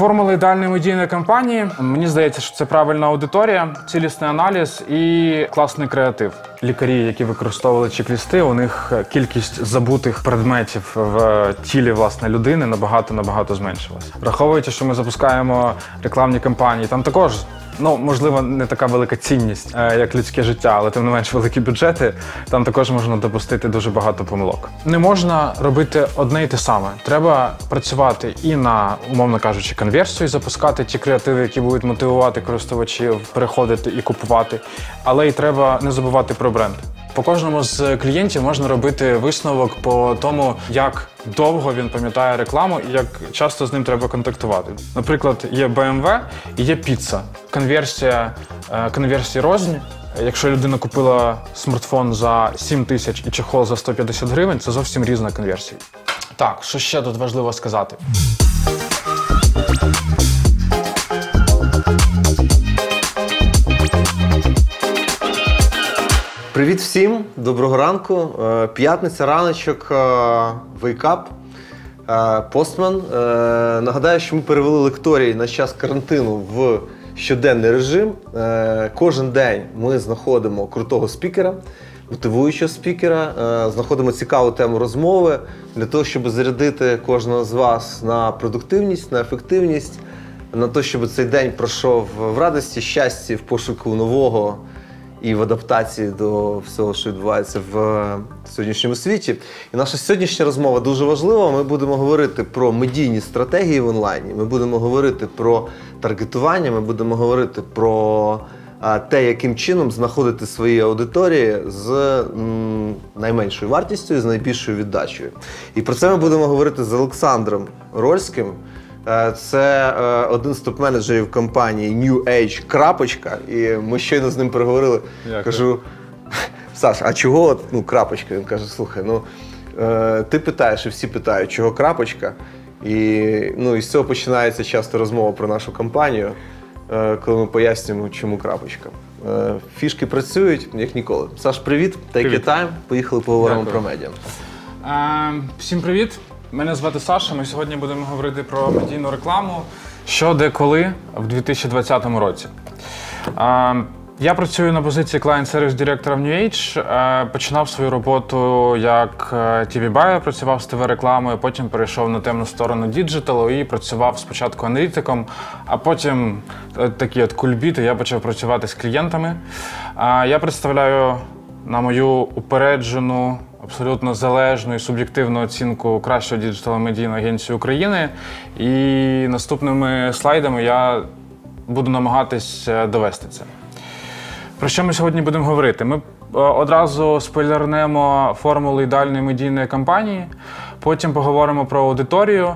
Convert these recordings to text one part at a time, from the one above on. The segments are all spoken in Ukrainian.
Формула ідеальної медійної кампанії. Мені здається, що це правильна аудиторія, цілісний аналіз і класний креатив. Лікарі, які використовували чек-лісти, у них кількість забутих предметів в тілі власне людини набагато набагато зменшилась. Враховуючи, що ми запускаємо рекламні кампанії, там також. Ну, можливо, не така велика цінність, е, як людське життя, але тим не менш великі бюджети. Там також можна допустити дуже багато помилок. Не можна робити одне і те саме. Треба працювати і на, умовно кажучи, конверсію, запускати ті креативи, які будуть мотивувати користувачів переходити і купувати. Але й треба не забувати про бренд. По кожному з клієнтів можна робити висновок по тому, як довго він пам'ятає рекламу і як часто з ним треба контактувати. Наприклад, є BMW і є піца. Конверсія, е, конверсії рознь. Якщо людина купила смартфон за 7 тисяч і чехол за 150 гривень, це зовсім різна конверсія. Так, що ще тут важливо сказати? Привіт всім, доброго ранку. Е, П'ятниця, раночок, up. Е, Постман. Е, Нагадаю, що ми перевели лекторій на час карантину в щоденний режим. Кожен день ми знаходимо крутого спікера, мотивуючого спікера, знаходимо цікаву тему розмови для того, щоб зарядити кожного з вас на продуктивність, на ефективність, на те, щоб цей день пройшов в радості, щасті, в пошуку нового і в адаптації до всього, що відбувається в е, сьогоднішньому світі. І наша сьогоднішня розмова дуже важлива. Ми будемо говорити про медійні стратегії в онлайні. Ми будемо говорити про таргетування. Ми будемо говорити про те, яким чином знаходити свої аудиторії з найменшою вартістю і з найбільшою віддачею. І про це ми будемо говорити з Олександром Рольським. Е, Це е, один з топ-менеджерів компанії New Age Крапочка. І ми щойно з ним переговорили. Дякую. Кажу: Саш, а чого ну, крапочка? Він каже: слухай, ну е, ти питаєш, і всі питають, чого крапочка? І, ну, і з цього починається часто розмова про нашу компанію, коли ми пояснюємо, чому крапочка. Фішки працюють, як ніколи. Саш, привіт, take Привіт. your time. Поїхали поговоримо Дякую. про медіа. Е, всім привіт! Мене звати Саша. Ми сьогодні будемо говорити про медійну рекламу. Що, де, коли в 2020 році. Е, я працюю на позиції Client Service директора в New Age. Е, Починав свою роботу як tv buyer працював з ТВ-рекламою, потім перейшов на темну сторону діджиталу і працював спочатку аналітиком, а потім е, такі от кульбіти, я почав працювати з клієнтами. Е, Я представляю на мою упереджену, абсолютно залежну і суб'єктивну оцінку кращого діджитал-медійної агенції України. І наступними слайдами я буду намагатись довести це. Про що ми сьогодні будемо говорити? Ми е, одразу спойлернемо формулу ідеальної медійної кампанії, потім поговоримо про аудиторію,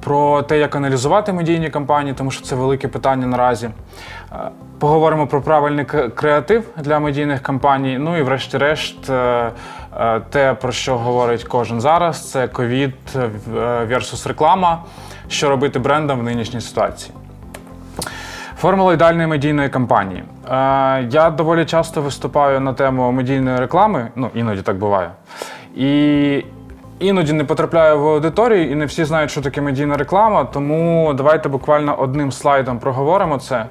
про те, як аналізувати медійні кампанії, тому що це велике питання наразі. Е, Поговоримо про правильний креатив для медійних кампаній. Ну і врешті-решт, е, те, про що говорить кожен зараз, це ковід е, versus реклама, що робити брендам в нинішній ситуації. Формула ідеальної медійної кампанії. Е, я доволі часто виступаю на тему медійної реклами, ну іноді так буває. І іноді не потрапляю в аудиторію, і не всі знають, що таке медійна реклама. Тому давайте буквально одним слайдом проговоримо це.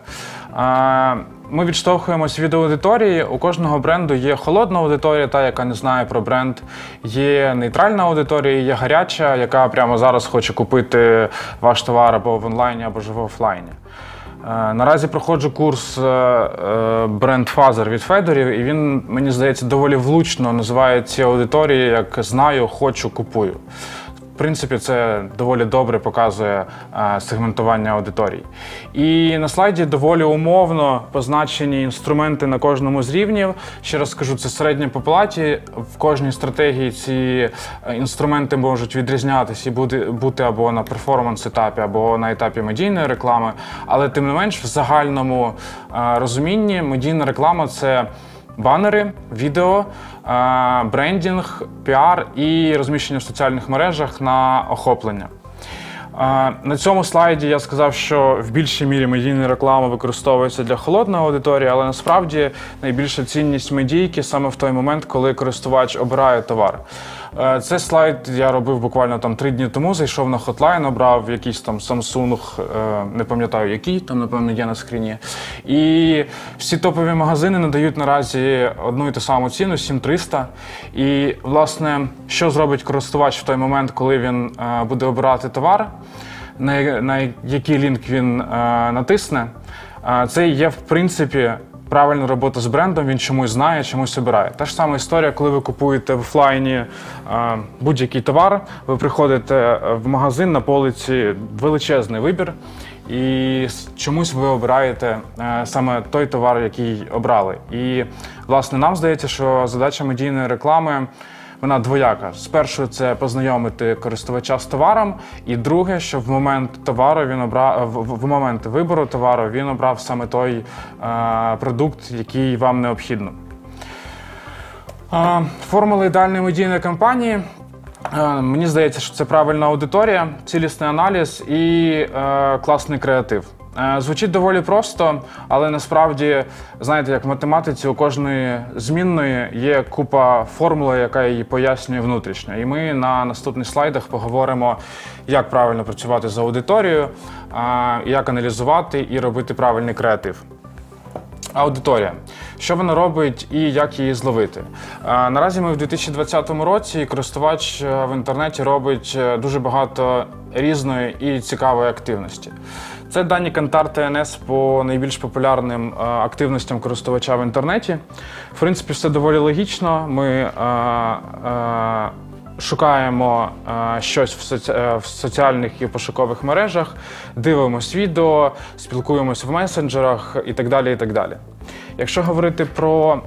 Ми відштовхуємось від аудиторії. У кожного бренду є холодна аудиторія, та яка не знає про бренд. Є нейтральна аудиторія, є гаряча, яка прямо зараз хоче купити ваш товар або в онлайні, або ж в офлайні. Е, Наразі проходжу курс е, е, бренд Фазер від Федорів, і він, мені здається, доволі влучно називає ці аудиторії як знаю, хочу, купую. В принципі, це доволі добре показує е, сегментування аудиторій. І на слайді доволі умовно позначені інструменти на кожному з рівнів. Ще раз скажу, це середня по палаті. В кожній стратегії ці е, інструменти можуть відрізнятися і бути, або на перформанс-етапі, або на етапі медійної реклами. Але тим не менш, в загальному е, розумінні медійна реклама це. Банери, відео, брендінг, піар і розміщення в соціальних мережах на охоплення. Е, На цьому слайді я сказав, що в більшій мірі медійна реклама використовується для холодної аудиторії, але насправді найбільша цінність медійки саме в той момент, коли користувач обирає товар. Е, Цей слайд я робив буквально там три дні тому. Зайшов на хотлайн, обрав якийсь там Samsung, е, не пам'ятаю який, там, напевно, є на скріні. І всі топові магазини надають наразі одну і ту саму ціну 7300. І, власне, що зробить користувач в той момент, коли він е, буде обирати товар, на, який лінк він натисне, це є в принципі. Правильна робота з брендом, він чомусь знає, чомусь обирає. Та ж сама історія, коли ви купуєте в офлайні е, будь-який товар, ви приходите е, в магазин на полиці величезний вибір, і чомусь ви обираєте е, саме той товар, який обрали. І власне нам здається, що задача медійної реклами вона двояка. Спершу це познайомити користувача з товаром, і друге, що в момент товару він обрав в, момент вибору товару він обрав саме той е, продукт, який вам необхідно. Е, Формула ідеальної медійної кампанії. Е, Мені здається, що це правильна аудиторія, цілісний аналіз і е, класний креатив. Е, Звучить доволі просто, але насправді, знаєте, як в математиці у кожної змінної є купа формули, яка її пояснює внутрішньо. І ми на наступних слайдах поговоримо, як правильно працювати з аудиторією, е, як аналізувати і робити правильний креатив. Аудиторія. Що вона робить і як її зловити? Наразі ми в 2020 році користувач е, в інтернеті робить е, дуже багато різної і цікавої активності. Це дані Кантар ТНС по найбільш популярним е, активностям користувача в інтернеті. В принципі, все доволі логічно. Ми шукаємо е, щось в, соці... е, в соціальних і пошукових мережах, дивимось відео, спілкуємось в месенджерах і так далі. І так далі. Якщо говорити про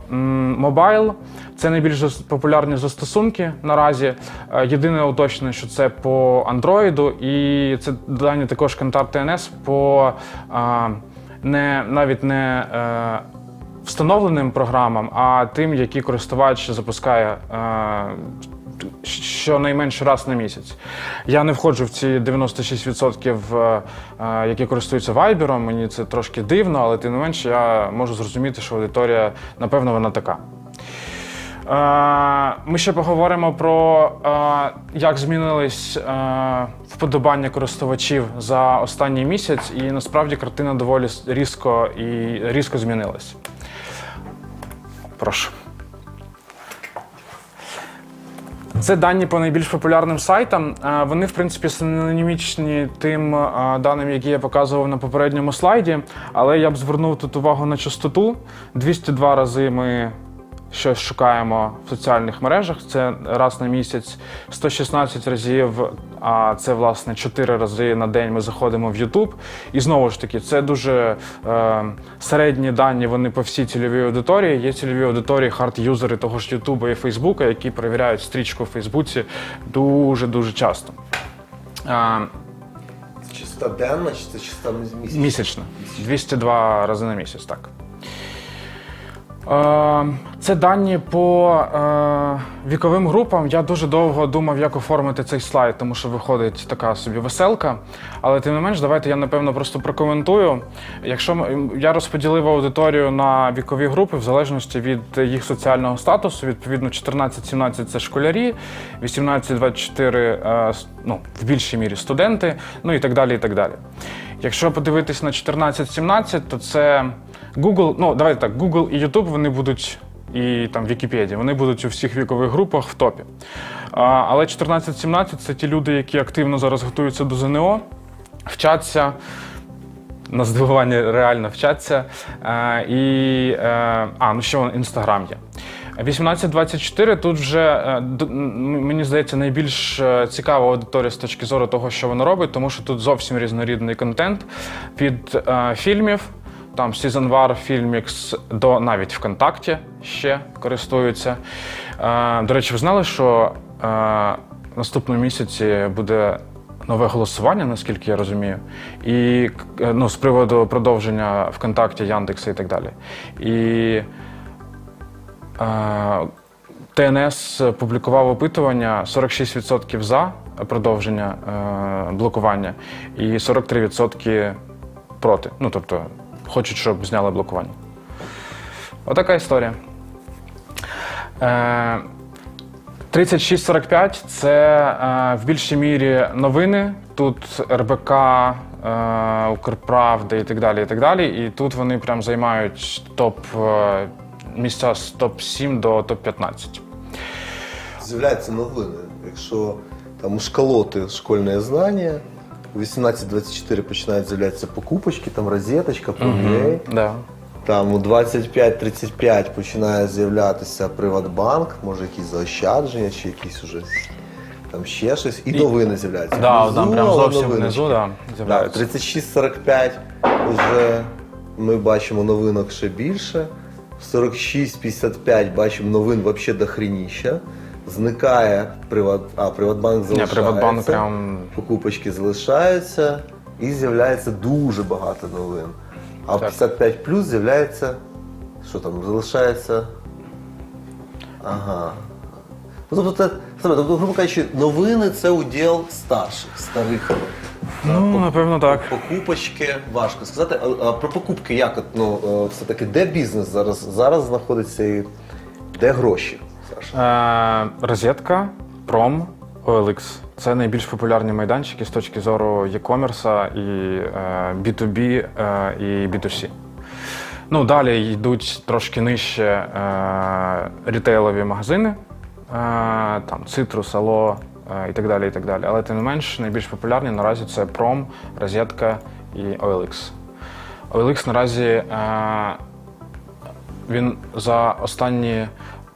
мобайл, це найбільш популярні застосунки наразі. Е, Єдине уточнення, що це по Android, і це дані також Контакт ТНС по е, не навіть не е, встановленим програмам, а тим, які користувач запускає е, щонайменше раз на місяць. Я не входжу в ці 96%, е, е, які користуються Viber, Мені це трошки дивно, але тим не менше я можу зрозуміти, що аудиторія, напевно, вона така. Е, Ми ще поговоримо про як змінились вподобання користувачів за останній місяць, і насправді картина доволі різко і різко змінилась. Прошу. Це дані по найбільш популярним сайтам. Е, Вони, в принципі, синонімічні тим е, даним, які я показував на попередньому слайді. Але я б звернув тут увагу на частоту. 202 рази ми щось шукаємо в соціальних мережах. Це раз на місяць, 116 разів, а це власне 4 рази на день ми заходимо в YouTube. І знову ж таки, це дуже е, середні дані. Вони по всій цільовій аудиторії. Є цільові аудиторії, хард-юзери того ж YouTube і Facebook, які перевіряють стрічку в Фейсбуці дуже дуже часто. Е, Це чиста денна чи це чиста місячна? Місячно. 202 рази на місяць, так. Е, Це дані по е, віковим групам. Я дуже довго думав, як оформити цей слайд, тому що виходить така собі веселка. Але тим не менш, давайте я напевно просто прокоментую. Якщо я розподілив аудиторію на вікові групи в залежності від їх соціального статусу, відповідно, 14-17 це школярі, 18-24 е, ну, в більшій мірі студенти, ну і так далі. і так далі. Якщо подивитись на 14-17, то це Google, ну давайте так, Google і YouTube вони будуть. І там Вікіпедія, вони будуть у всіх вікових групах в топі. А, але 14-17 це ті люди, які активно зараз готуються до ЗНО, вчаться, на здивування реально вчаться. Е, і, е, а, ну ще інстаграм є. 18-24 тут вже е, мені здається найбільш е, цікава аудиторія з точки зору того, що вона робить, тому що тут зовсім різнорідний контент від е, фільмів. Там War, Filmix, до навіть ВКонтакті ще користуються. Е, до речі, ви знали, що е, наступному місяці буде нове голосування, наскільки я розумію, і ну, з приводу продовження ВКонтакті, Яндекса і так далі. І ТНС публікував опитування 46% за продовження е, блокування і 43% проти. Ну тобто хочуть, щоб зняли блокування. Отака історія. Е, 3645 це е, в більшій мірі новини. Тут РБК, е, Укрправда і так далі. І так далі. І тут вони прям займають топ е, місця з топ 7 до топ 15. З'являються новини. Якщо там ушколоти школьне знання, у 18-24 починають з'являтися покупочки, там розеточка, промієй. Да. Там у 25-35 починає з'являтися Приватбанк, може якісь заощадження, чи якісь уже там ще щось, і, новини з'являються. Да, там прям але зовсім новиночки. внизу, да, Да, з'являються. 36-45 вже ми бачимо новинок ще більше. В 46-55 бачимо новин взагалі до хрініща. Зникає Приват... а, Приватбанк залишається. Приватбанк прям Покупочки залишаються і з'являється дуже багато новин. А в Так. 55 плюс з'являється. Що там залишається? Ага. Ну, тобто, це, саме, тобто, грубо кажучи, новини це уділ старших, старих. ну, напевно, так. Покупочки важко сказати. А, а про покупки як? От, ну, е, все-таки де бізнес зараз, зараз знаходиться і де гроші? Саша? Е, розетка, пром, OLX. Це найбільш популярні майданчики з точки зору e-commerce і е, B2B е, і B2C. Ну, далі йдуть трошки нижче е, рітейлові магазини, там Allo е, і так далі. і так далі. Але тим не менш, найбільш популярні наразі це пром, розетка і OLX. OLX наразі він за останні.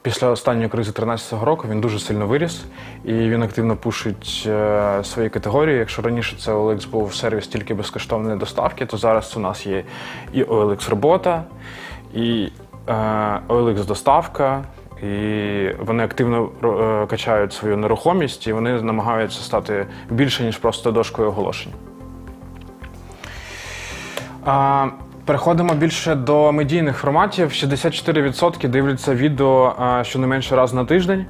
Після останньої кризи 2013 року він дуже сильно виріс і він активно пушить е, свої категорії. Якщо раніше це OLX був сервіс тільки безкоштовної доставки, то зараз у нас є і OLX робота, і е, OLX доставка, і вони активно е, качають свою нерухомість і вони намагаються стати більше, ніж просто дошкою оголошень. А, Переходимо більше до медійних форматів. 64% дивляться відео щонайменше раз на тиждень.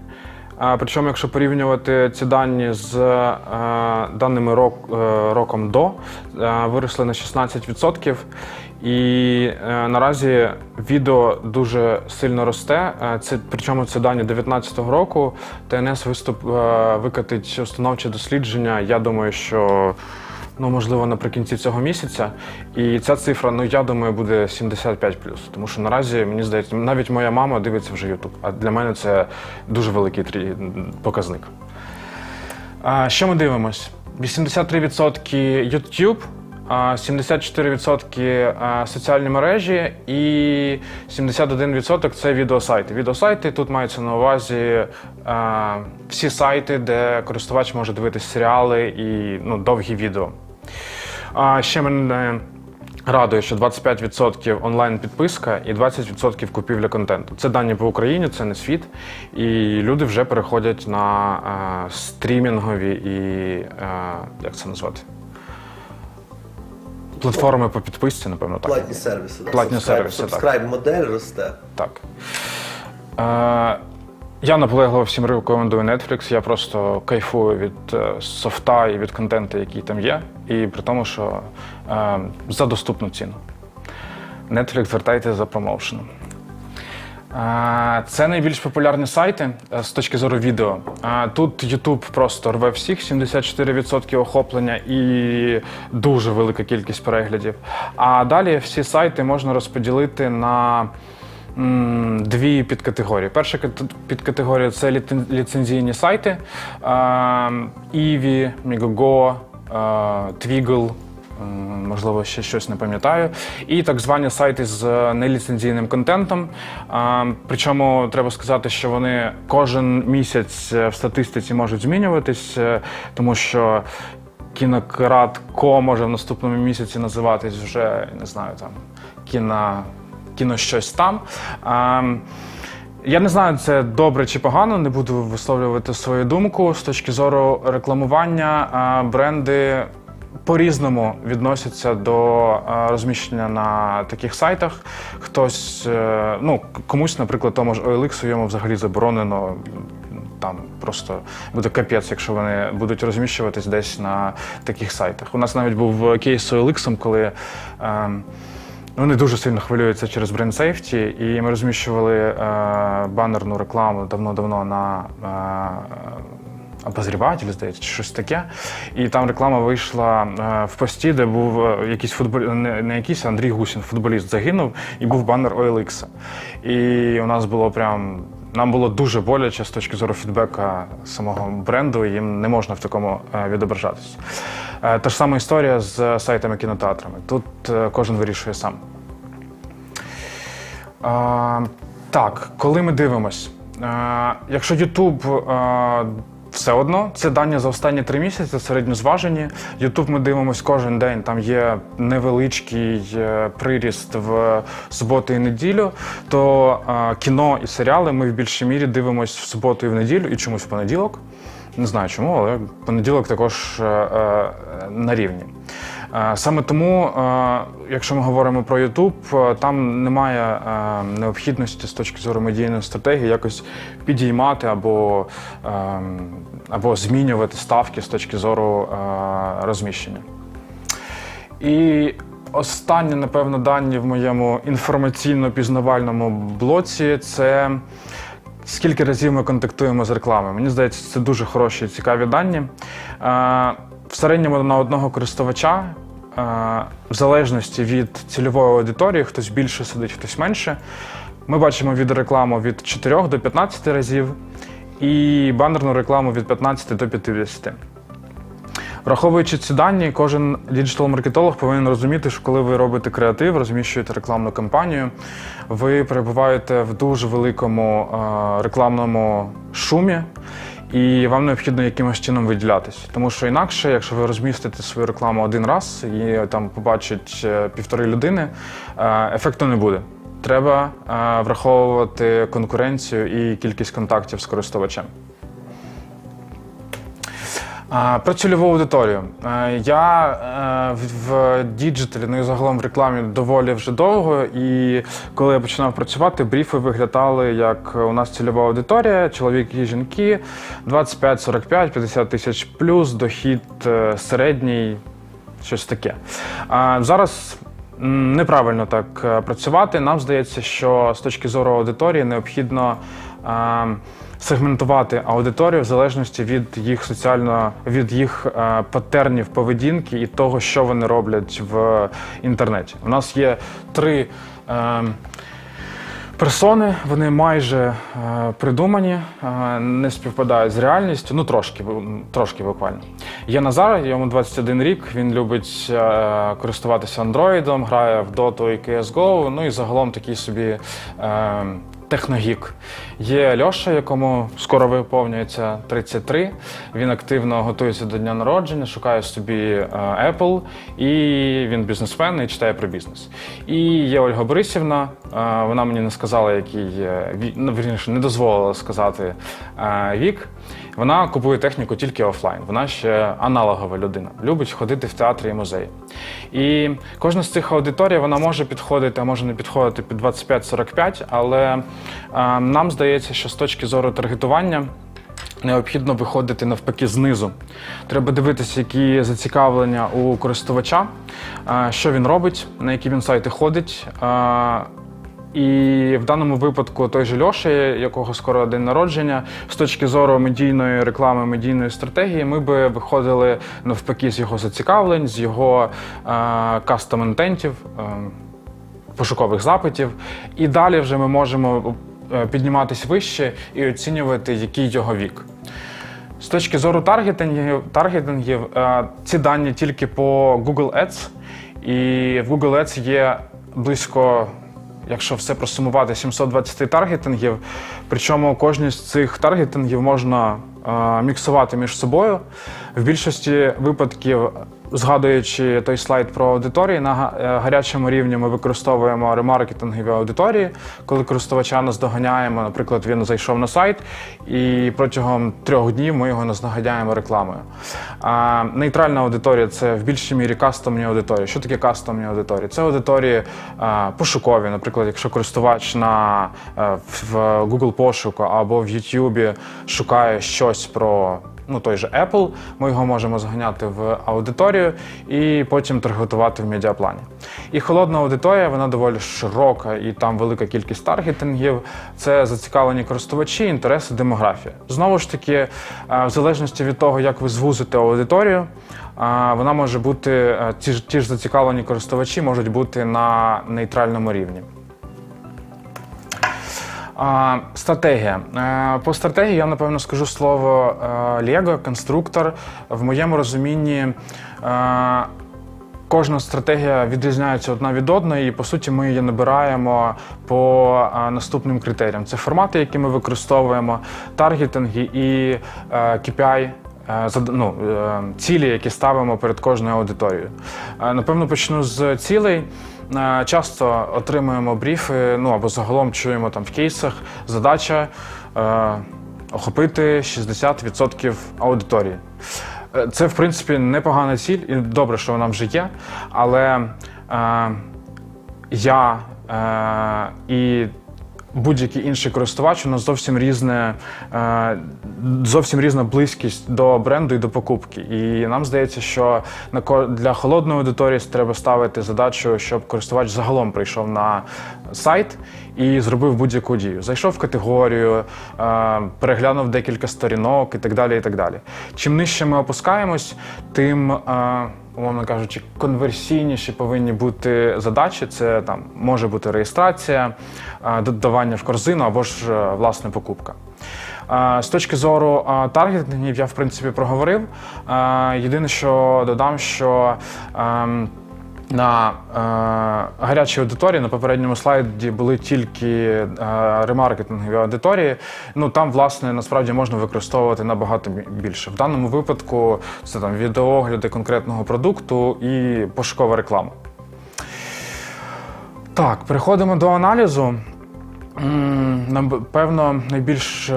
Причому, якщо порівнювати ці дані з е, даними рок, е, роком до, виросли на 16%. І е, наразі відео дуже сильно росте. Е, Це причому це дані 2019 року. ТНС виступ е, викатить установче дослідження. Я думаю, що ну можливо наприкінці цього місяця. І ця цифра, ну я думаю, буде 75 Тому що наразі мені здається, навіть моя мама дивиться вже YouTube, а для мене це дуже великий показник. А, що ми дивимось? 83% YouTube. А 74% соціальні мережі і 71% це відеосайти. Відеосайти тут маються на увазі всі сайти, де користувач може дивитися серіали і ну, довгі відео. Ще мене радує, що 25% онлайн підписка і 20% купівля контенту. Це дані по Україні, це не світ. І люди вже переходять на стрімінгові і як це назвати? Платформи по підписці, напевно, так. Платні сервіси. да. Платні сервіси, так. Subscribe модель росте. Так. Е, я наполегливо всім рекомендую Netflix. Я просто кайфую від е, софта і від контенту, який там є, і при тому, що е, за доступну ціну. Netflix звертайте за промоушеном. Це найбільш популярні сайти е, з точки зору відео. Тут YouTube просто рве всіх, 74% охоплення і дуже велика кількість переглядів. А далі всі сайти можна розподілити на дві підкатегорії. Перша кат- підкатегорія це ліцензійні сайти: е, Ivy, Migogo, е, Twiggle, М, Можливо, ще щось не пам'ятаю. І так звані сайти з е, неліцензійним контентом. Причому треба сказати, що вони кожен місяць е, в статистиці можуть змінюватись, е, тому що кінократ.ко може в наступному місяці називатись вже не знаю там кіно, кіно щось там. Я не знаю, це добре чи погано, не буду висловлювати свою думку. З точки зору рекламування, бренди по-різному відносяться до розміщення на таких сайтах. Хтось, е, ну, комусь, наприклад, тому ж OLX йому взагалі заборонено. Там просто буде капець, якщо вони будуть розміщуватись десь на таких сайтах. У нас навіть був кейс з OLX, коли. ем, Вони дуже сильно хвилюються через бренд сейфті, і ми розміщували е, банерну рекламу давно-давно на е, обозрівателі, здається, чи щось таке. І там реклама вийшла е, в пості, де був е, якийсь футбол... не, якийсь, Андрій Гусін, футболіст, загинув, і був банер OLX. І у нас було прям. Нам було дуже боляче з точки зору фідбека самого бренду, їм не можна в такому е, відображатися. Та ж сама історія з сайтами кінотеатрами. Тут кожен вирішує сам. Так, коли ми дивимось, якщо YouTube все одно, це дані за останні три місяці, середньозважені. Ютуб ми дивимось кожен день. Там є невеличкий е, приріст в суботу і неділю. То е, кіно і серіали ми в більшій мірі дивимось в суботу і в неділю, і чомусь в понеділок. Не знаю чому, але понеділок також е, е, на рівні. Саме тому, якщо ми говоримо про YouTube, там немає необхідності з точки зору медійної стратегії якось підіймати або, або змінювати ставки з точки зору розміщення. І останні, напевно, дані в моєму інформаційно-пізнавальному блоці це скільки разів ми контактуємо з рекламою. Мені здається, це дуже хороші і цікаві дані. В середньому на одного користувача, е, в залежності від цільової аудиторії, хтось більше сидить, хтось менше. Ми бачимо відеорекламу від 4 до 15 разів і банерну рекламу від 15 до 50. Враховуючи ці дані, кожен діджитал-маркетолог повинен розуміти, що коли ви робите креатив, розміщуєте рекламну кампанію, ви перебуваєте в дуже великому е, рекламному шумі, і вам необхідно якимось чином виділятися. Тому що інакше, якщо ви розмістите свою рекламу один раз і там побачить е, півтори людини, е, ефекту не буде. Треба е, враховувати конкуренцію і кількість контактів з користувачем. Про цільову аудиторію. Е, Я е, в- діджиталі, ну і загалом в рекламі доволі вже довго. І коли я починав працювати, бріфи виглядали як у нас цільова аудиторія, чоловіки і жінки, 25, 45, 50 тисяч плюс, дохід е, середній, щось таке. Зараз неправильно так працювати. Нам здається, що з точки зору аудиторії необхідно е, сегментувати аудиторію в залежності від їх соціально від їх е, патернів поведінки і того, що вони роблять в інтернеті. У нас є три. Е, Персони, вони майже е, придумані, е, не співпадають з реальністю, ну трошки, трошки буквально. Є Назар, йому 21 рік, він любить е, користуватися андроїдом, грає в Dota і CSGO, ну і загалом такий собі е, техногік. Є Льоша, якому скоро виповнюється 33. Він активно готується до дня народження, шукає собі е, Apple, і він бізнесмен і читає про бізнес. І є Ольга Борисівна, е, вона мені не сказала, який ну, вірніше, не дозволила сказати е, вік. Вона купує техніку тільки офлайн. Вона ще аналогова людина, любить ходити в театри і музеї. І кожна з цих аудиторій вона може підходити, а може не підходити під 25-45, але е, нам здається, що з точки зору таргетування. Необхідно виходити навпаки знизу. Треба дивитися, які зацікавлення у користувача, е, що він робить, на які він сайти ходить. І в даному випадку той же Льоша, якого скоро день народження, з точки зору медійної реклами, медійної стратегії, ми би виходили навпаки з його зацікавлень, з його е, кастом-інтентів, е, пошукових запитів. І далі вже ми можемо е, підніматися вище і оцінювати, який його вік. З точки зору таргетингів, таргетингів ці дані тільки по Google Ads. І в Google Ads є близько, якщо все просумувати, 720 таргетингів. Причому кожні з цих таргетингів можна е, міксувати між собою. В більшості випадків, згадуючи той слайд про аудиторії, на е, гарячому рівні ми використовуємо ремаркетингові аудиторії, коли користувача наздоганяємо, наприклад, він зайшов на сайт, і протягом трьох днів ми його наздоганяємо рекламою. А нейтральна аудиторія це в більшій мірі кастомні аудиторії. Що таке кастомні аудиторії? Це аудиторії а, пошукові. Наприклад, якщо користувач на е, в Google пошуку або в YouTube шукає щось про. Ну, той же Apple, ми його можемо зганяти в аудиторію і потім таргетувати в медіаплані. І холодна аудиторія, вона доволі широка, і там велика кількість таргетингів. Це зацікавлені користувачі, інтереси, демографія. Знову ж таки, е, в залежності від того, як ви звузите аудиторію, е, вона може бути, е, ті ж, ті ж зацікавлені користувачі можуть бути на нейтральному рівні. А, стратегія. Е, По стратегії я напевно скажу слово е, Lego, конструктор. В моєму розумінні е, кожна стратегія відрізняється одна від одної, і по суті ми її набираємо по наступним критеріям: це формати, які ми використовуємо, таргетинги і е, KPI. Ну, цілі, які ставимо перед кожною аудиторією. Напевно, почну з цілей. Е, Часто отримуємо бріфи, ну або загалом чуємо там в кейсах задача е, охопити 60% аудиторії. Е, Це, в принципі, непогана ціль, і добре, що вона вже є. Але е, я е, і будь-який інший користувач у нас зовсім різне, е, зовсім різна близькість до бренду і до покупки. І нам здається, що на для холодної аудиторії треба ставити задачу, щоб користувач загалом прийшов на сайт і зробив будь-яку дію. Зайшов в категорію, е, переглянув декілька сторінок і так далі. І так далі. Чим нижче ми опускаємось, тим. Умовно кажучи, конверсійніші повинні бути задачі. Це там може бути реєстрація, е, додавання в корзину або ж е, власне покупка. Е, З точки зору таргетингів я в принципі проговорив. Єдине, що додам, що ем, на е, гарячій аудиторії на попередньому слайді були тільки е, ремаркетингові аудиторії. Ну там, власне, насправді можна використовувати набагато більше. В даному випадку це там відеоогляди конкретного продукту і пошукова реклама. Так, переходимо до аналізу. Напевно, найбільш е,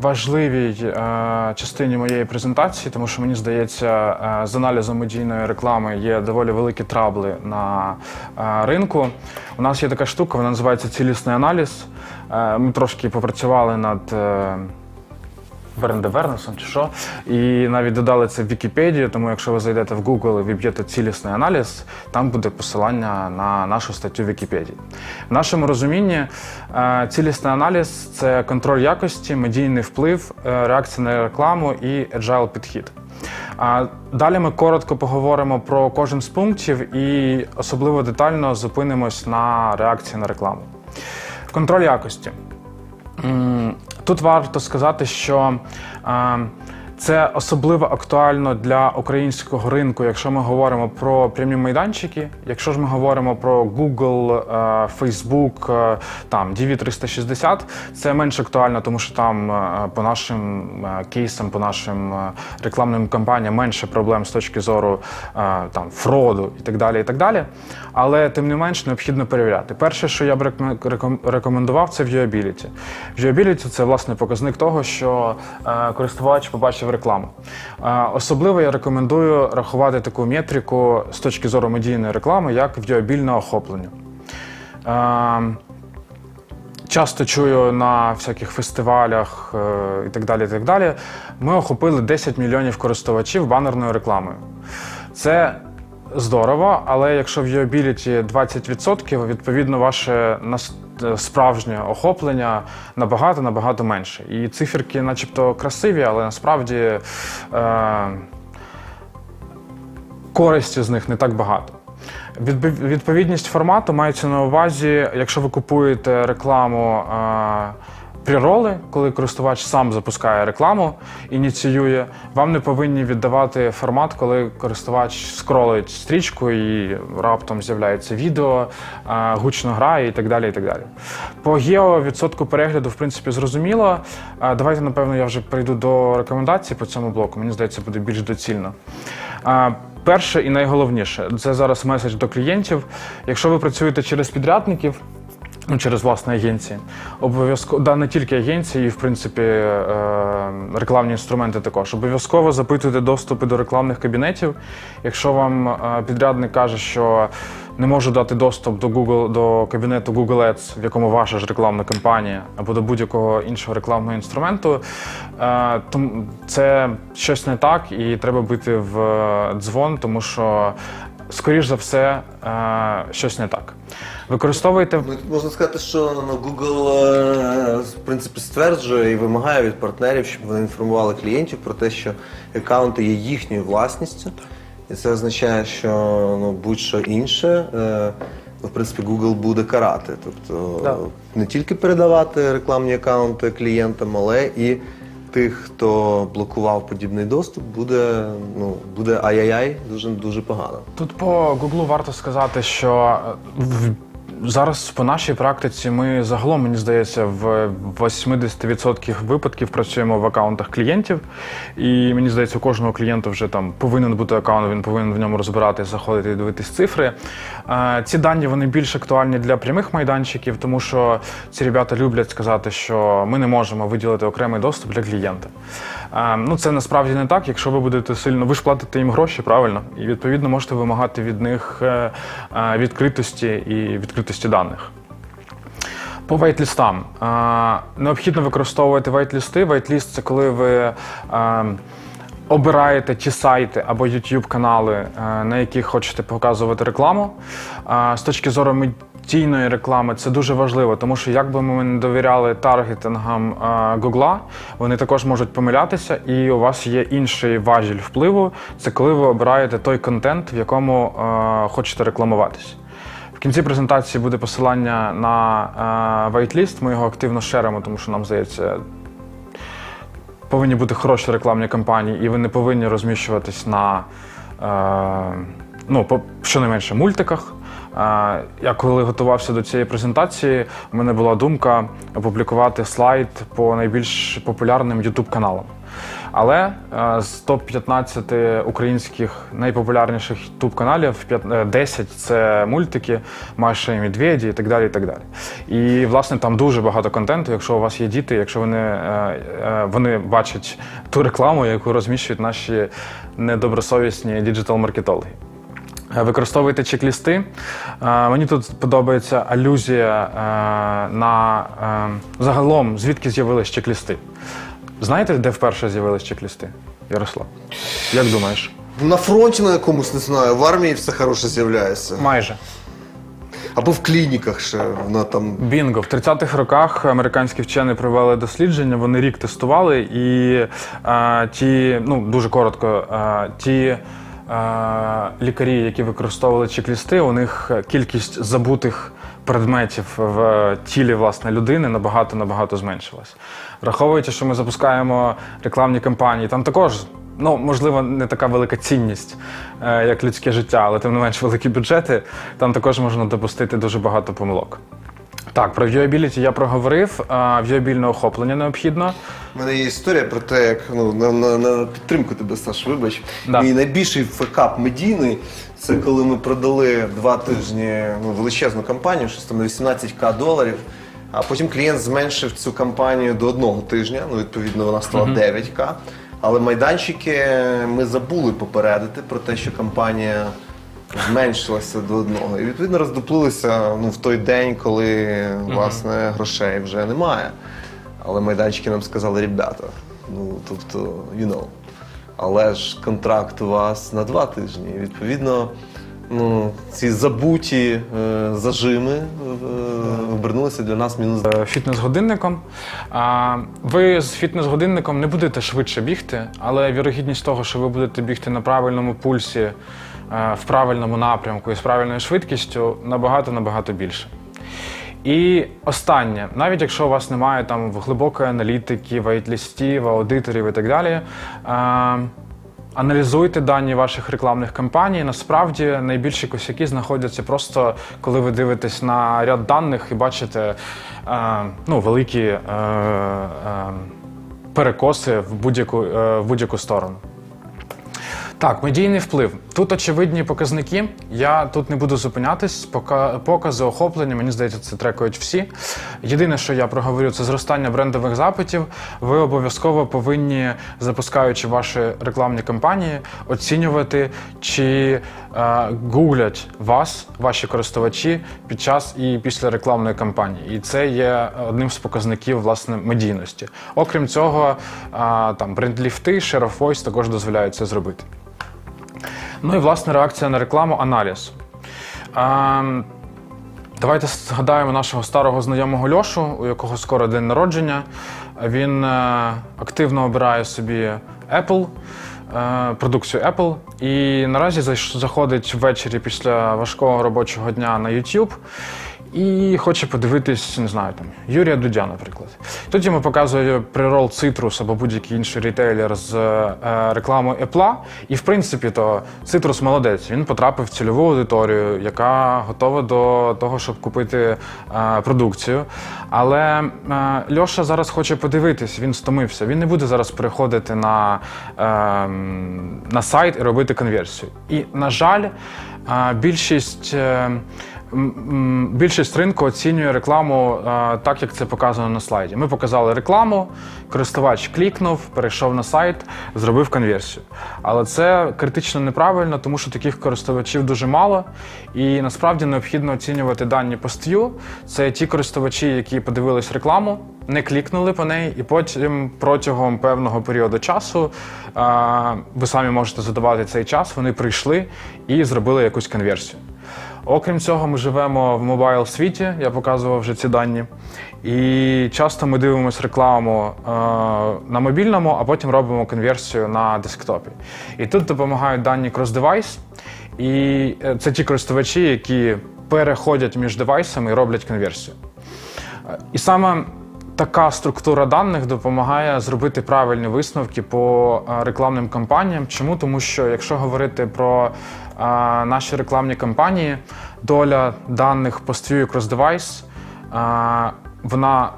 важливій е, частині моєї презентації, тому що мені здається, е, з аналізом медійної реклами є доволі великі трабли на ринку. У нас є така штука, вона називається цілісний аналіз. Ми трошки попрацювали над. Е, Вернесом чи що, і навіть додали це в Вікіпедію, тому якщо ви зайдете в Google і віб'єте цілісний аналіз, там буде посилання на нашу статтю Вікіпедії. В нашому розумінні е, цілісний аналіз це контроль якості, медійний вплив, е, реакція на рекламу і agile підхід. Далі ми коротко поговоримо про кожен з пунктів і особливо детально зупинимось на реакції на рекламу. Контроль якості. Тут варто сказати, що е, це особливо актуально для українського ринку, якщо ми говоримо про прямі майданчики. Якщо ж ми говоримо про Google, е, Facebook, е, там DV360, це менш актуально, тому що там е, по нашим кейсам, по нашим рекламним кампаніям менше проблем з точки зору там фроду і так далі. І так далі. Але тим не менш необхідно перевіряти. Перше, що я б реком- реком- рекомендував, це viewability. Viewability – це власне показник того, що користувач побачив рекламу. Е, особливо я рекомендую рахувати таку метрику з точки зору медійної реклами, як viewability охоплення. Часто чую на всяких фестивалях е, і так далі. і так далі. Ми охопили 10 мільйонів користувачів банерною рекламою. Це здорово, але якщо в viewability 20%, відповідно, ваше нас- е, справжнє охоплення набагато набагато менше. І циферки, начебто, красиві, але насправді е, користі з них не так багато. Відповідність формату мається на увазі, якщо ви купуєте рекламу е, пріроли, коли користувач сам запускає рекламу, ініціює, вам не повинні віддавати формат, коли користувач скролить стрічку і раптом з'являється відео, е, гучно грає і так далі. І так далі. По гео відсотку перегляду, в принципі, зрозуміло. Е, Давайте, напевно, я вже перейду до рекомендацій по цьому блоку. Мені здається, буде більш доцільно. Е, Перше і найголовніше це зараз меседж до клієнтів. Якщо ви працюєте через підрядників, ну, через власні агенції, обов'язково да, не тільки агенції, і в принципі е, рекламні інструменти також. Обов'язково запитуйте доступи до рекламних кабінетів. Якщо вам е, підрядник каже, що не можу дати доступ до Google до кабінету Google Ads, в якому ваша ж рекламна кампанія, або до будь-якого іншого рекламного інструменту, е, тому це щось не так, і треба бити в е, дзвон, тому що скоріш за все, е, щось не так. Використовуйте Ну, можна сказати, що ну, Google е, в принципі стверджує і вимагає від партнерів, щоб вони інформували клієнтів про те, що аккаунти є їхньою власністю. І це означає, що ну, будь-що інше, е, в принципі, Google буде карати. Тобто Да. не тільки передавати рекламні аккаунти клієнтам, але і тих, хто блокував подібний доступ, буде, ну, буде ай-яй-яй дуже, дуже погано. Тут по Гуглу варто сказати, що в, зараз по нашій практиці ми загалом, мені здається, в 80% випадків працюємо в акаунтах клієнтів. І мені здається, у кожного клієнта вже там повинен бути акаунт, він повинен в ньому розбирати, заходити і дивитись цифри. Е, Ці дані вони більш актуальні для прямих майданчиків, тому що ці ребята люблять сказати, що ми не можемо виділити окремий доступ для клієнта. Е, Ну, це насправді не так. Якщо ви будете сильно, ви ж платите їм гроші, правильно, і відповідно можете вимагати від них е, відкритості і відкритості даних. По вайтлістам. Е, Необхідно використовувати вайтлісти. Вайтліст це коли ви е, обираєте ті сайти або YouTube канали, е, на яких хочете показувати рекламу. З точки зору медійної реклами це дуже важливо, тому що як би ми не довіряли таргетингам Google, вони також можуть помилятися, і у вас є інший важіль впливу. Це коли ви обираєте той контент, в якому хочете рекламуватись. В кінці презентації буде посилання на е, whitelist. Ми його активно шеримо, тому що нам здається, повинні бути хороші рекламні кампанії, і ви не повинні розміщуватись на е, ну, щонайменше мультиках. Е, я коли готувався до цієї презентації, у мене була думка опублікувати слайд по найбільш популярним YouTube каналам. Але е, з топ-15 українських найпопулярніших youtube каналів 10 це мультики, Маша і Медведі і так далі. І так далі. І власне там дуже багато контенту. Якщо у вас є діти, якщо вони, е, е, вони бачать ту рекламу, яку розміщують наші недобросовісні діджитал-маркетологи. Е, Використовуйте чек-лісти. Е, Мені тут подобається алюзія е, на е, загалом, звідки з'явились чек-лісти. Знаєте, де вперше з'явились чек-лісти? Ярослав, як думаєш? На фронті на якомусь не знаю, в армії все хороше з'являється. Майже. Або в клініках ще вона там. Бінго. В 30-х роках американські вчені провели дослідження, вони рік тестували, і е, ті, ну дуже коротко, е, ті. Лікарі, які використовували чек-лісти, у них кількість забутих предметів в тілі власне людини набагато набагато зменшилась. Враховуючи, що ми запускаємо рекламні кампанії, там також ну можливо не така велика цінність, е, як людське життя, але тим не менш великі бюджети. Там також можна допустити дуже багато помилок. Так, про viewability я проговорив. а, Viewабільне охоплення необхідно. У мене є історія про те, як ну на, на, на підтримку тебе, Саш, вибач. Да. Мій найбільший фекап медійний це коли ми продали два тижні ну, величезну кампанію, щось там на 18к доларів. А потім клієнт зменшив цю кампанію до одного тижня. Ну, відповідно, вона стала 9к. Але майданчики ми забули попередити про те, що кампанія зменшилася до одного. І відповідно роздуплилися ну, в той день, коли власне грошей вже немає. Але майданчики нам сказали, ребята, ну тобто, you know. Але ж контракт у вас на два тижні. І відповідно, ну, ці забуті е, зажими е, обернулися для нас мінус. Е, Фітнес-годинником. А, Ви з фітнес-годинником не будете швидше бігти, але вірогідність того, що ви будете бігти на правильному пульсі, е, в правильному напрямку і з правильною швидкістю набагато набагато більше. І останнє, навіть якщо у вас немає там глибокої аналітики, вайтлістів, аудиторів і так далі. е, Аналізуйте дані ваших рекламних кампаній. Насправді найбільші косяки знаходяться просто коли ви дивитесь на ряд даних і бачите е, ну, великі е, е, перекоси в будь-яку, е, в будь-яку сторону. Так, медійний вплив. Тут очевидні показники. Я тут не буду зупинятись. Пока- Покази, охоплення, мені здається, це трекають всі. Єдине, що я проговорю, це зростання брендових запитів. Ви обов'язково повинні, запускаючи ваші рекламні кампанії, оцінювати, чи е, гуглять вас, ваші користувачі, під час і після рекламної кампанії. І це є одним з показників власне медійності. Окрім цього, е, там брендліфти, Share of Voice також дозволяють це зробити. Ну і власне реакція на рекламу аналіз. Ем, Давайте згадаємо нашого старого знайомого Льошу, у якого скоро день народження. Він е, активно обирає собі Apple, е, продукцію Apple. І наразі заходить ввечері після важкого робочого дня на YouTube і хоче подивитись, не знаю, там Юрія Дудя, наприклад. Тут йому показує прирол Citrus або будь-який інший рітейлер з е, рекламою Apple. І в принципі, то Citrus молодець. Він потрапив в цільову аудиторію, яка готова до того, щоб купити е, продукцію. Але е, Льоша зараз хоче подивитись, він стомився. Він не буде зараз переходити на, е, на сайт і робити конверсію. І, на жаль, е, більшість. е, Більшість ринку оцінює рекламу так, як це показано на слайді. Ми показали рекламу, користувач клікнув, перейшов на сайт, зробив конверсію. Але це критично неправильно, тому що таких користувачів дуже мало. І насправді необхідно оцінювати дані пост'ю. Це ті користувачі, які подивились рекламу, не клікнули по неї, і потім протягом певного періоду часу ви самі можете задавати цей час. Вони прийшли і зробили якусь конверсію. Окрім цього, ми живемо в мобайл світі, я показував вже ці дані. І часто ми дивимося рекламу е, на мобільному, а потім робимо конверсію на десктопі. І тут допомагають дані cross девайс. І е, це ті користувачі, які переходять між девайсами і роблять конверсію. Е, І саме така структура даних допомагає зробити правильні висновки по е, рекламним кампаніям. Чому? Тому що якщо говорити про е, наші рекламні кампанії, доля даних по стрію cross-device, е, вона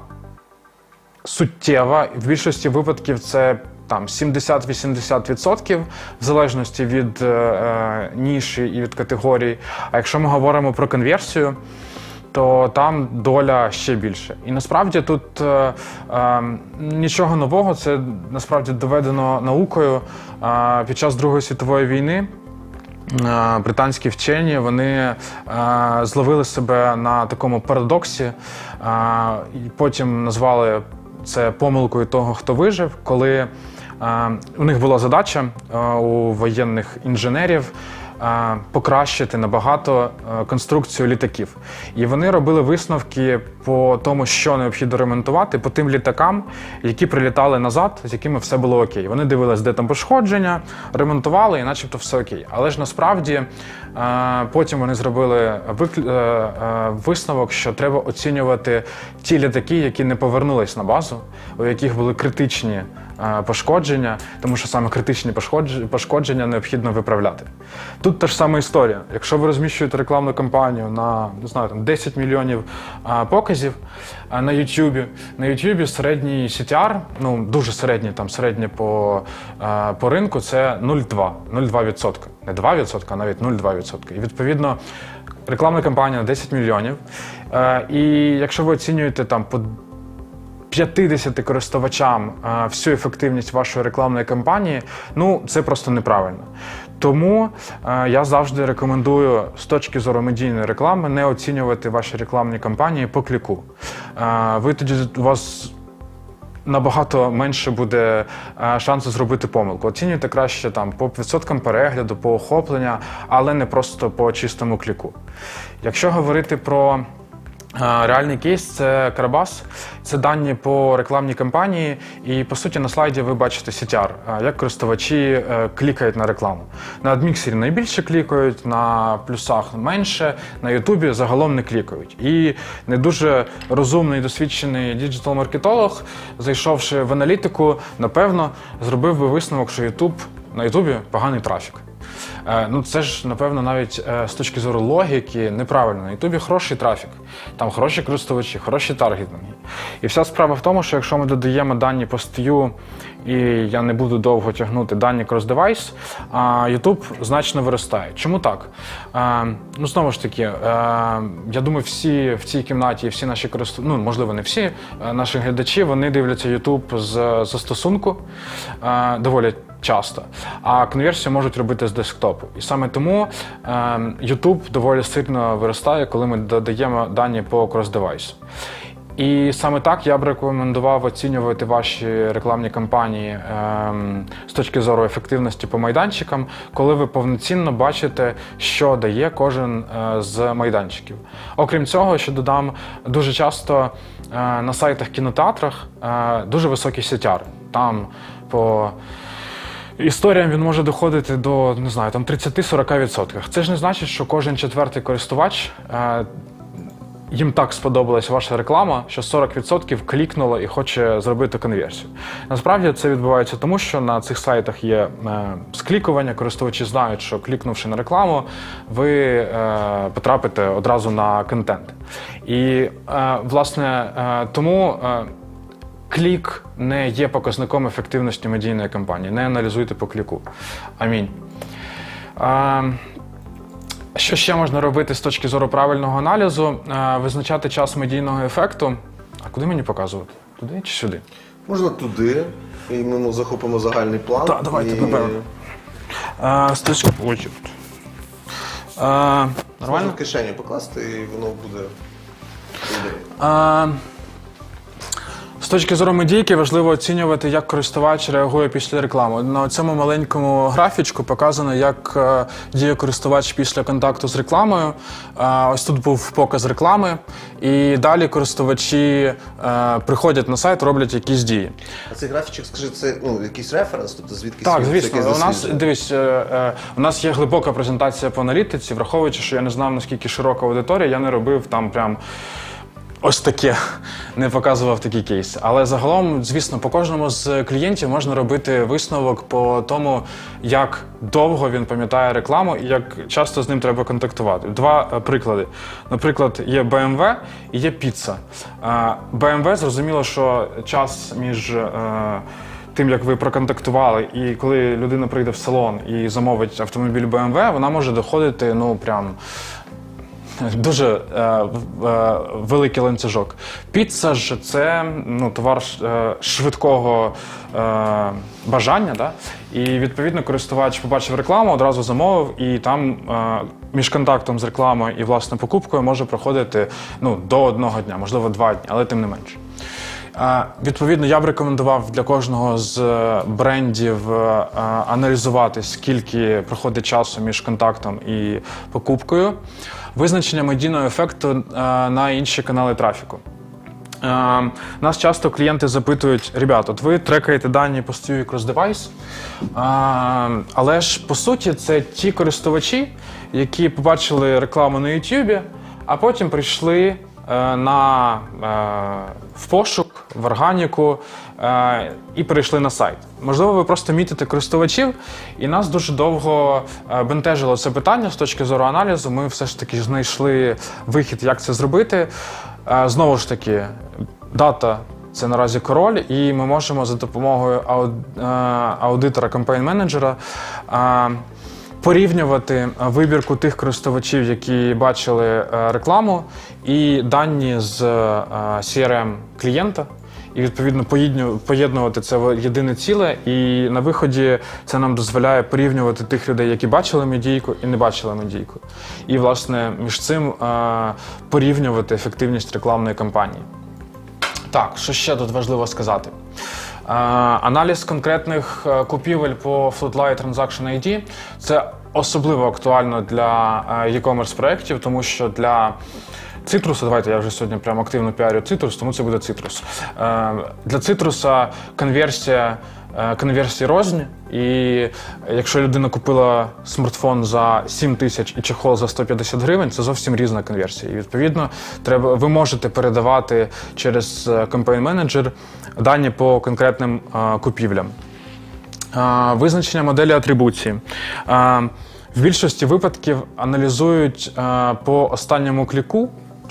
суттєва. В більшості випадків це там 70-80% в залежності від е, ніші і від категорії. А якщо ми говоримо про конверсію, то там доля ще більше. І насправді тут е, е, нічого нового, це насправді доведено наукою е, під час Другої світової війни. Е, Британські вчені вони е, зловили себе на такому парадоксі, е, і потім назвали це помилкою того, хто вижив, коли у них була задача у воєнних інженерів покращити набагато е, конструкцію літаків. І вони робили висновки по тому, що необхідно ремонтувати, по тим літакам, які прилітали назад, з якими все було окей. Вони дивились, де там пошкодження, ремонтували, і начебто все окей. Але ж насправді е, потім вони зробили е, висновок, що треба оцінювати ті літаки, які не повернулись на базу, у яких були критичні пошкодження, тому що саме критичні пошкодження необхідно виправляти. Тут та ж сама історія. Якщо ви розміщуєте рекламну кампанію на не знаю, там 10 мільйонів показів а, на YouTube, на YouTube середній CTR, ну дуже середній, там середнє по, по ринку, це 0,2, 0,2%. Не 2%, а навіть 0,2%. І відповідно рекламна кампанія на 10 мільйонів. Е, і якщо ви оцінюєте там по 50 користувачам е, всю ефективність вашої рекламної кампанії, ну це просто неправильно. Тому е, я завжди рекомендую з точки зору медійної реклами не оцінювати ваші рекламні кампанії по кліку. Е, ви тоді у вас набагато менше буде шансу зробити помилку. Оцінюйте краще там по відсоткам перегляду, по охоплення, але не просто по чистому кліку. Якщо говорити про Реальний кейс це Карабас, це дані по рекламній кампанії, і по суті на слайді ви бачите CTR, як користувачі е, клікають на рекламу. На адміксері найбільше клікають, на плюсах менше, на Ютубі загалом не клікають. І не дуже розумний досвідчений діджитал-маркетолог, зайшовши в аналітику, напевно, зробив би висновок, що Ютуб на Ютубі поганий трафік. Е, Ну, це ж, напевно, навіть е, з точки зору логіки неправильно. На Ютубі хороший трафік, там хороші користувачі, хороші таргетинги. І вся справа в тому, що якщо ми додаємо дані по стію, і я не буду довго тягнути дані а YouTube значно виростає. Чому так? Е, Ну, знову ж таки, я думаю, всі в цій кімнаті, всі наші користувачі, ну, можливо, не всі наші глядачі, вони дивляться YouTube з застосунку доволі часто, а конверсію можуть робити з десктопу. І саме тому е, YouTube доволі сильно виростає, коли ми додаємо дані по крос-девайсу. І саме так я б рекомендував оцінювати ваші рекламні кампанії ем, з точки зору ефективності по майданчикам, коли ви повноцінно бачите, що дає кожен е, з майданчиків. Окрім цього, ще додам дуже часто е, на сайтах кінотеатрах е, дуже високий CTR. Там по Історіям він може доходити до не знаю, там 30-40%. Це ж не значить, що кожен четвертий користувач е, їм так сподобалась ваша реклама, що 40% клікнуло і хоче зробити конверсію. Насправді це відбувається тому, що на цих сайтах є е, склікування, користувачі знають, що клікнувши на рекламу, ви е, потрапите одразу на контент. І е, власне е, тому. Е, Клік не є показником ефективності медійної кампанії. Не аналізуйте по кліку. Амінь. А, що ще можна робити з точки зору правильного аналізу? А, визначати час медійного ефекту. А куди мені показувати? Туди чи сюди? Можна туди, і ми ну, захопимо загальний план. Так, давайте, і... напевно. А, з точки. Ой. А, Можна в кишені покласти, і воно буде. А, точки зору медійки важливо оцінювати, як користувач реагує після реклами. На цьому маленькому графічку показано, як е, діє користувач після контакту з рекламою. Е, ось тут був показ реклами, і далі користувачі е, приходять на сайт, роблять якісь дії. А цей графічок, скажи, це ну, якийсь референс, тобто звідки Так, звісно, у нас дивись, у нас є глибока презентація по аналітиці, враховуючи, що я не знав наскільки широка аудиторія, я не робив там прям. Ось таке не показував такі кейси. Але загалом, звісно, по кожному з клієнтів можна робити висновок по тому, як довго він пам'ятає рекламу і як часто з ним треба контактувати. Два е, приклади. Наприклад, є BMW і є піца. Е, BMW зрозуміло, що час між. е, Тим, як ви проконтактували, і коли людина прийде в салон і замовить автомобіль BMW, вона може доходити ну прям Дуже е, е, великий ланцюжок. Піца ж це ну, товар е, швидкого е, бажання. Да? І відповідно користувач побачив рекламу, одразу замовив, і там е, між контактом з рекламою і власне покупкою може проходити ну, до одного дня, можливо, два дні, але тим не менше. Е, Відповідно, я б рекомендував для кожного з е, брендів е, аналізувати, скільки проходить часу між контактом і покупкою. Визначення медійного ефекту е, на інші канали трафіку. Е, Нас часто клієнти запитують: ребят, от ви трекаєте дані по стію Cross Device, е, але ж по суті це ті користувачі, які побачили рекламу на YouTube, а потім прийшли е, на, е, в пошук, в органіку е, і перейшли на сайт. Можливо, ви просто мітите користувачів, і нас дуже довго е, бентежило це питання з точки зору аналізу. Ми все ж таки знайшли вихід, як це зробити. Е, Знову ж таки, дата це наразі король, і ми можемо за допомогою е, аудитора кампейн-менеджера е, порівнювати вибірку тих користувачів, які бачили рекламу, і дані з CRM клієнта. І відповідно поєднувати це в єдине ціле. І на виході це нам дозволяє порівнювати тих людей, які бачили медійку і не бачили медійку. І власне між цим е, порівнювати ефективність рекламної кампанії. Так, що ще тут важливо сказати? Е, аналіз конкретних е, купівель по Floodlight Transaction ID – це особливо актуально для e-commerce проєктів, тому що для цитрусу, давайте я вже сьогодні прямо активно піарю цитрус, тому це буде цитрус. Е, Для цитруса конверсія. е, Конверсії розні, і якщо людина купила смартфон за 7 тисяч і чехол за 150 гривень, це зовсім різна конверсія. І відповідно, треба ви можете передавати через кампейн менеджер дані по конкретним е, купівлям. Е, Визначення моделі атрибуції. Е, В більшості випадків аналізують е, по останньому кліку,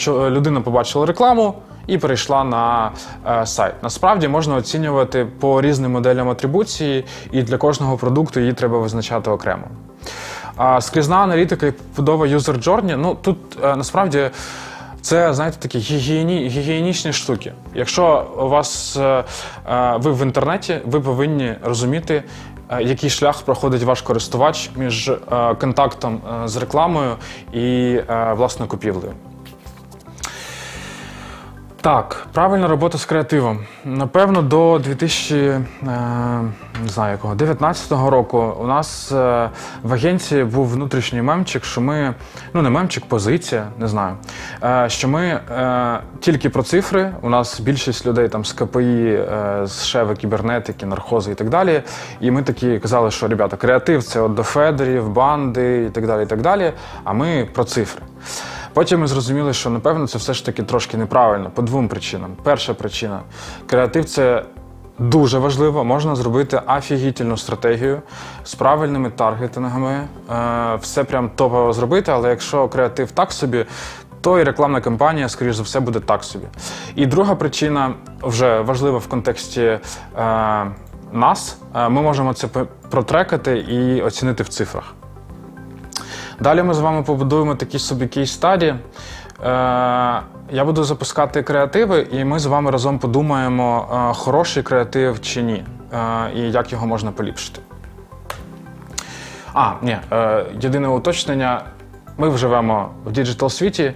людина побачила рекламу і перейшла на е, сайт. Насправді можна оцінювати по різним моделям атрибуції, і для кожного продукту її треба визначати окремо. Скрізна аналітика і побудова user journey, ну тут е, насправді. Це, знаєте, такі гігієні, гігієнічні штуки. Якщо у вас е, е, ви в інтернеті, ви повинні розуміти, е, який шлях проходить ваш користувач між е, контактом е, з рекламою і е, власне купівлею. Так, правильна робота з креативом. Напевно, до 2000, е, не знаю якого, 19-го року у нас е, в агенції був внутрішній мемчик, що ми, ну не мемчик, позиція, не знаю. Е, що ми тільки про цифри. У нас більшість людей там з КПІ, з шеви, кібернетики, нархози і так далі. І ми такі казали, що ребята, креатив це от до Федерів, банди і так далі. і так далі. А ми про цифри. Потім ми зрозуміли, що напевно це все ж таки трошки неправильно по двом причинам. Перша причина креатив це дуже важливо. Можна зробити офігітельну стратегію з правильними таргетингами. Е, Все прям топово зробити, але якщо креатив так собі. То і рекламна кампанія, скоріш за все, буде так собі. І друга причина вже важлива в контексті е, нас. Е, ми можемо це протрекати і оцінити в цифрах. Далі ми з вами побудуємо такі собі case study. Е, я буду запускати креативи, і ми з вами разом подумаємо, е, хороший креатив чи ні, е, і як його можна поліпшити. А, ні, єдине уточнення. Ми живемо в діджитал світі,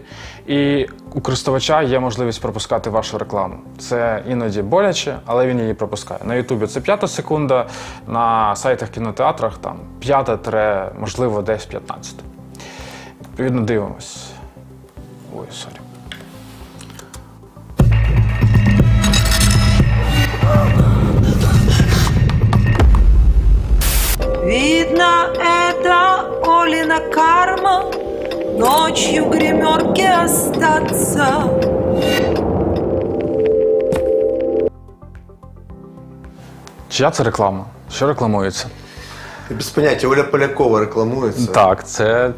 і у користувача є можливість пропускати вашу рекламу. Це іноді боляче, але він її пропускає. На Ютубі це п'ята секунда, на сайтах кінотеатрах там п'ята, можливо, десь 15. Відповідно, дивимось. Ой, sorry. Видно, это Олина карма Ночью в гримерке остаться Чия це реклама? Що рекламується? Без поняття, Оля Полякова рекламується. Так, це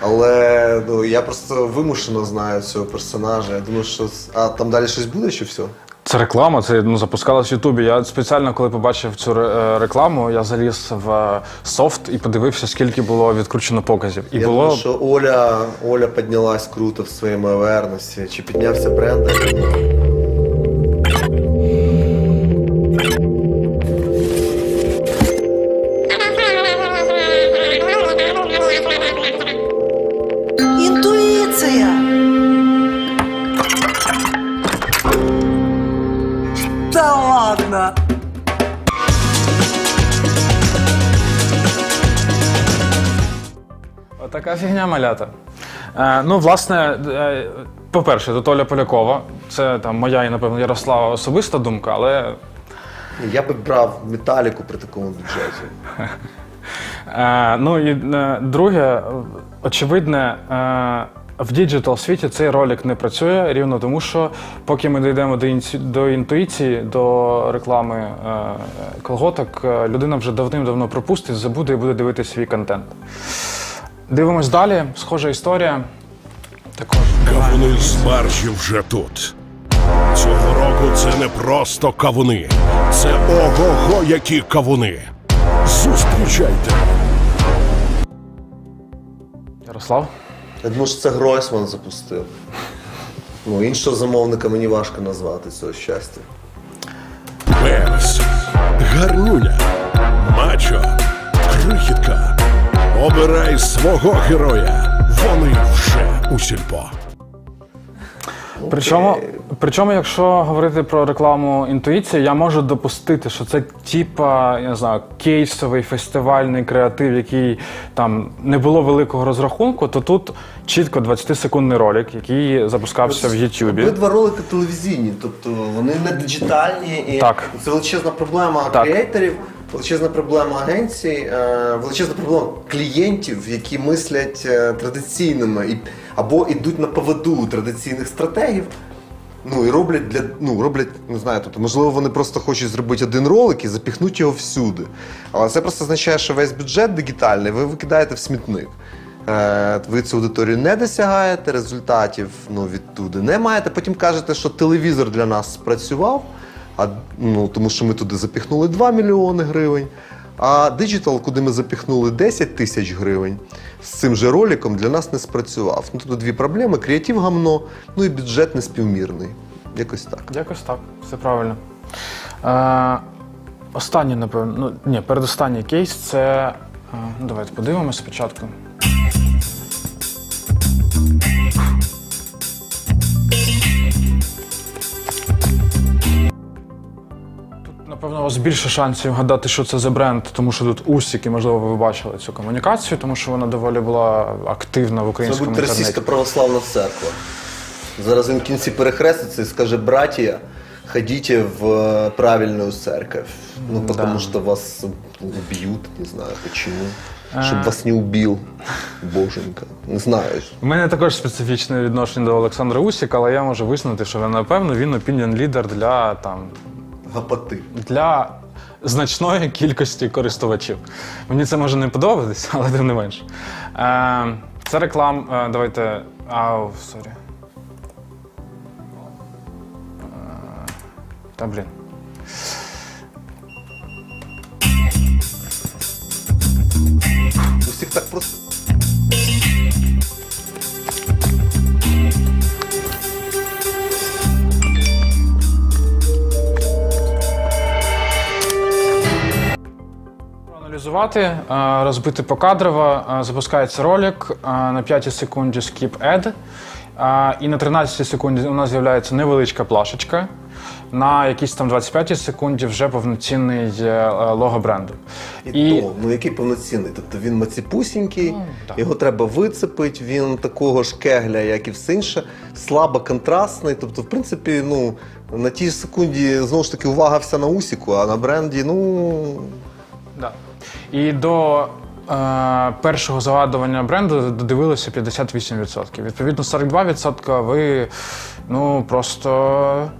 Але ну, я просто вимушено знаю цього персонажа. Я думаю, що. А там далі щось буде чи все? Це реклама, це ну, запускалась в Ютубі. Я спеціально, коли побачив цю ре- е, рекламу, я заліз в е, софт і подивився, скільки було відкручено показів. І я було думаю, що Оля, Оля піднялась круто в своєму авернесі. Чи піднявся бренд? Интуиция малята. Е, ну, власне, е, по-перше, до Толя Полякова. Це там моя і, напевно, Ярослава особиста думка, але Я би брав металіку при такому бюджеті. Е, ну і е, друге, очевидне, е, в діджитал світі цей ролик не працює рівно тому, що поки ми дійдемо до, інці- до інтуїції, до реклами е, колготок, е, людина вже давним-давно пропустить, забуде і буде дивитися свій контент. Дивимось далі. Схожа історія. Також. Кавуни з баржі вже тут. Цього року це не просто кавуни, це ого-го, які кавуни. Зустрічайте. Ярослав. Я думаю, що це Гройсман запустив. Ну, іншого замовника мені важко назвати цього щастя. Перс, гарнюня, мачо, крихітка. Обирай свого героя. Вони вже у сільпо. Причому, причому, якщо говорити про рекламу інтуїції, я можу допустити, що це типа, я не знаю, кейсовий фестивальний креатив, який там не було великого розрахунку, то тут чітко 20-секундний ролик, який запускався в Ютубі. Обидва ролики телевізійні, тобто вони не диджитальні. І Так. Це величезна проблема Так. креаторів, величезна проблема агенцій, е, величезна проблема клієнтів, які мислять е, традиційними або йдуть на поводу традиційних стратегів. Ну і роблять для ну роблять, не знаю, тобто, можливо, вони просто хочуть зробити один ролик і запіхнути його всюди. Але це просто означає, що весь бюджет дигітальний ви викидаєте в смітник. Е, Ви цю аудиторію не досягаєте, результатів ну, відтуди не маєте. Потім кажете, що телевізор для нас спрацював, а, ну, тому що ми туди запіхнули 2 мільйони гривень. А диджитал, куди ми запіхнули 10 тисяч гривень, з цим же роликом для нас не спрацював. Ну, тут дві проблеми: креатив гамно, ну і бюджет неспівмірний. Якось так. Якось так, все правильно. Е, останній, напевно, ну ні, передостанній кейс це. е, давайте подивимося спочатку. У вас більше шансів гадати, що це за бренд, тому що тут усік, і можливо ви бачили цю комунікацію, тому що вона доволі була активна в Це українському буде інтернеті. російська православна церква. Зараз він в кінці перехреститься і скаже, братія, ходіть в е, правильную церковь. Ну, потому что вас убьют, не знаю почему. Щоб вас не убил, боженька. Не знаю. У мене також специфічне відношення до Олександра Усіка, але я можу визнати, що напевно він opinion лідер для там Гапати. для значної кількості користувачів. Мені це може не подобатись, але тим не менш. Е, це реклам. Е, давайте. Ау, sorry. Е, Та блін. У всіх так просто. Проаналізувати, е, розбити покадрово, е, запускається ролик е, на 5 секунді skip ad. І на 13 секунді у нас з'являється невеличка плашечка. На якійсь там 25 секунді вже повноцінний лого бренду. І, то, ну який повноцінний. Тобто він маціпусінький, так. його треба вицепити, він такого ж кегля, як і все інше, слабо контрастний. Тобто, в принципі, ну, на тій секунді знову ж таки увага вся на усіку, а на бренді, ну. Да. І до е, першого загадування бренду додивилося 58%. Відповідно, 42% ви ну, просто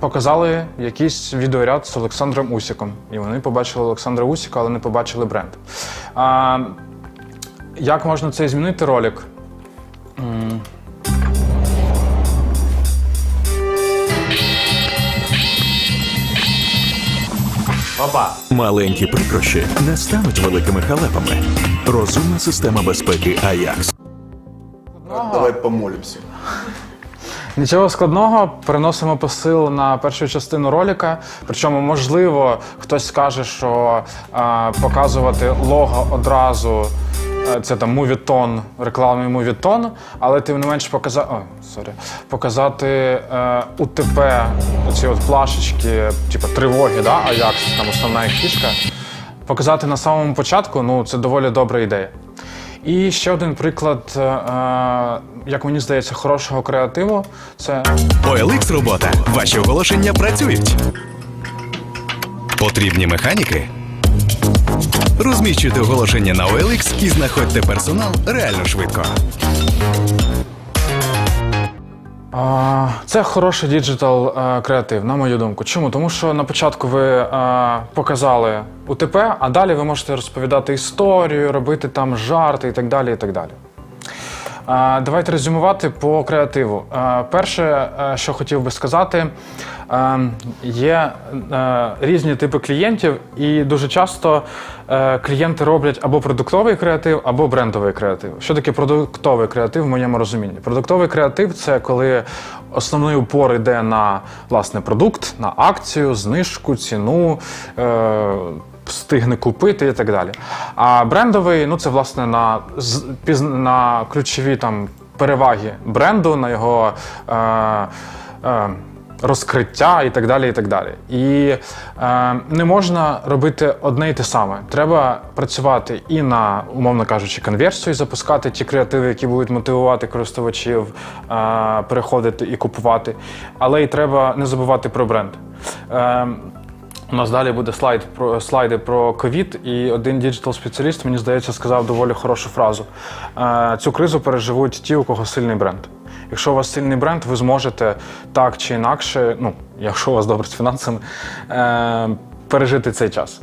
показали якийсь відеоряд з Олександром Усіком. І вони побачили Олександра Усіка, але не побачили бренд. А, як можна це змінити ролик? М, Маленькі прикрощі не стануть великими халепами. Розумна система безпеки Аякс. Давай помолимося. Нічого складного, переносимо посил на першу частину ролика. Причому, можливо, хтось скаже, що е, показувати лого одразу. е, Це там мувітон, рекламний мувітон, але тим не менш показати, о, sorry, показати е, УТП, ці от плашечки, типу тривоги, да? Аякс, там основна їх фішка. Показати на самому початку, ну це доволі добра ідея. І ще один приклад, е, е, як мені здається, хорошого креативу це OLX робота. Ваші оголошення працюють. Потрібні механіки? Розміщуйте оголошення на OLX і знаходьте персонал реально швидко. Це хороший digital е, креатив, на мою думку. Чому? Тому що на початку ви е, показали УТП, а далі ви можете розповідати історію, робити там жарти і так далі. І так далі. Давайте резюмувати по креативу. Перше, е, що хотів би сказати, е, є е, різні типи клієнтів, і дуже часто клієнти роблять або продуктовий креатив, або брендовий креатив. Що таке продуктовий креатив в моєму розумінні? Продуктовий креатив це коли основний упор йде на власне продукт, на акцію, знижку, ціну. Встигне купити і так далі. А брендовий ну це власне на, на ключові там переваги бренду, на його е, е, розкриття і так далі. І так далі. І е, не можна робити одне й те саме. Треба працювати і на, умовно кажучи, конверсію, запускати ті креативи, які будуть мотивувати користувачів е, переходити і купувати. Але й треба не забувати про бренд. Е, у нас далі буде слайд про слайди про ковід, і один digital-спеціаліст, мені здається, сказав доволі хорошу фразу. Е, Цю кризу переживуть ті, у кого сильний бренд. Якщо у вас сильний бренд, ви зможете так чи інакше, ну, якщо у вас добре з фінансами, е, пережити цей час.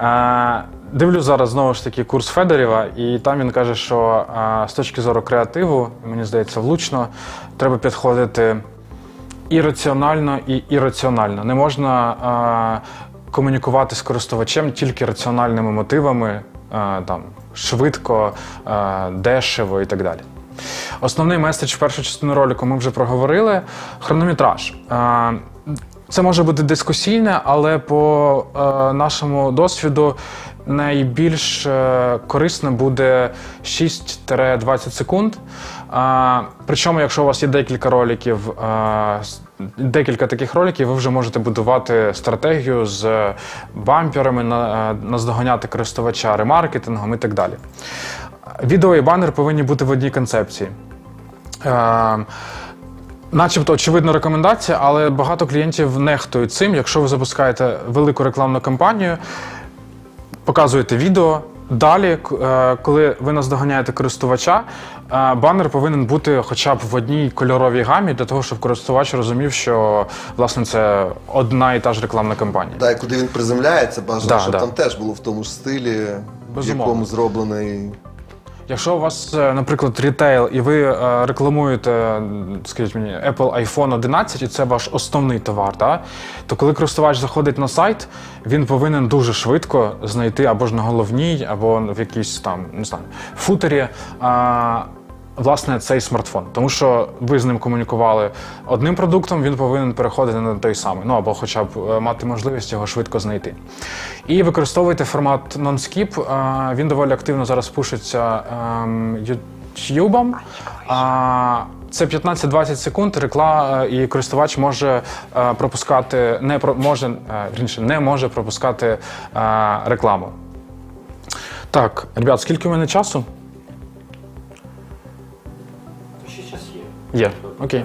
Е, Дивлюсь зараз знову ж таки курс Федоріва, і там він каже, що з точки зору креативу, мені здається, влучно, треба підходити і раціонально, і ірраціонально. Не можна е, комунікувати з користувачем тільки раціональними мотивами, е, там, швидко, е, дешево і так далі. Основний меседж в першу частину ролику ми вже проговорили. Хронометраж. Е, це може бути дискусійне, але по е, нашому досвіду найбільш е, корисно буде 6-20 секунд. Причому, якщо у вас є декілька роликів, декілька таких роликів, ви вже можете будувати стратегію з бамперами, е, наздоганяти користувача ремаркетингом і так далі. Відео і банер повинні бути в одній концепції. Е, Начебто очевидна рекомендація, але багато клієнтів нехтують цим. Якщо ви запускаєте велику рекламну кампанію, показуєте відео. Далі, е, коли ви наздоганяєте користувача, е, банер повинен бути хоча б в одній кольоровій гамі, для того, щоб користувач розумів, що власне це одна і та ж рекламна кампанія. Да, і куди він приземляється, бажано, Да, щоб да. там теж було в тому ж стилі, в якому зроблений. Якщо у вас, е, наприклад, рітейл, і ви е, рекламуєте, скажіть мені, Apple iPhone 11, і це ваш основний товар, да? то коли користувач заходить на сайт, він повинен дуже швидко знайти або ж на головній, або в якійсь там, не знаю, футері. Власне, цей смартфон, тому що ви з ним комунікували одним продуктом, він повинен переходити на той самий, ну або хоча б е, мати можливість його швидко знайти. І використовуйте формат non-skip. е, Він доволі активно зараз пушиться ем, YouTube. Це 15-20 секунд. Рекла і користувач може е, пропускати, не може е, не може пропускати е, рекламу. Так, ребят, скільки у мене часу? Є. Окей.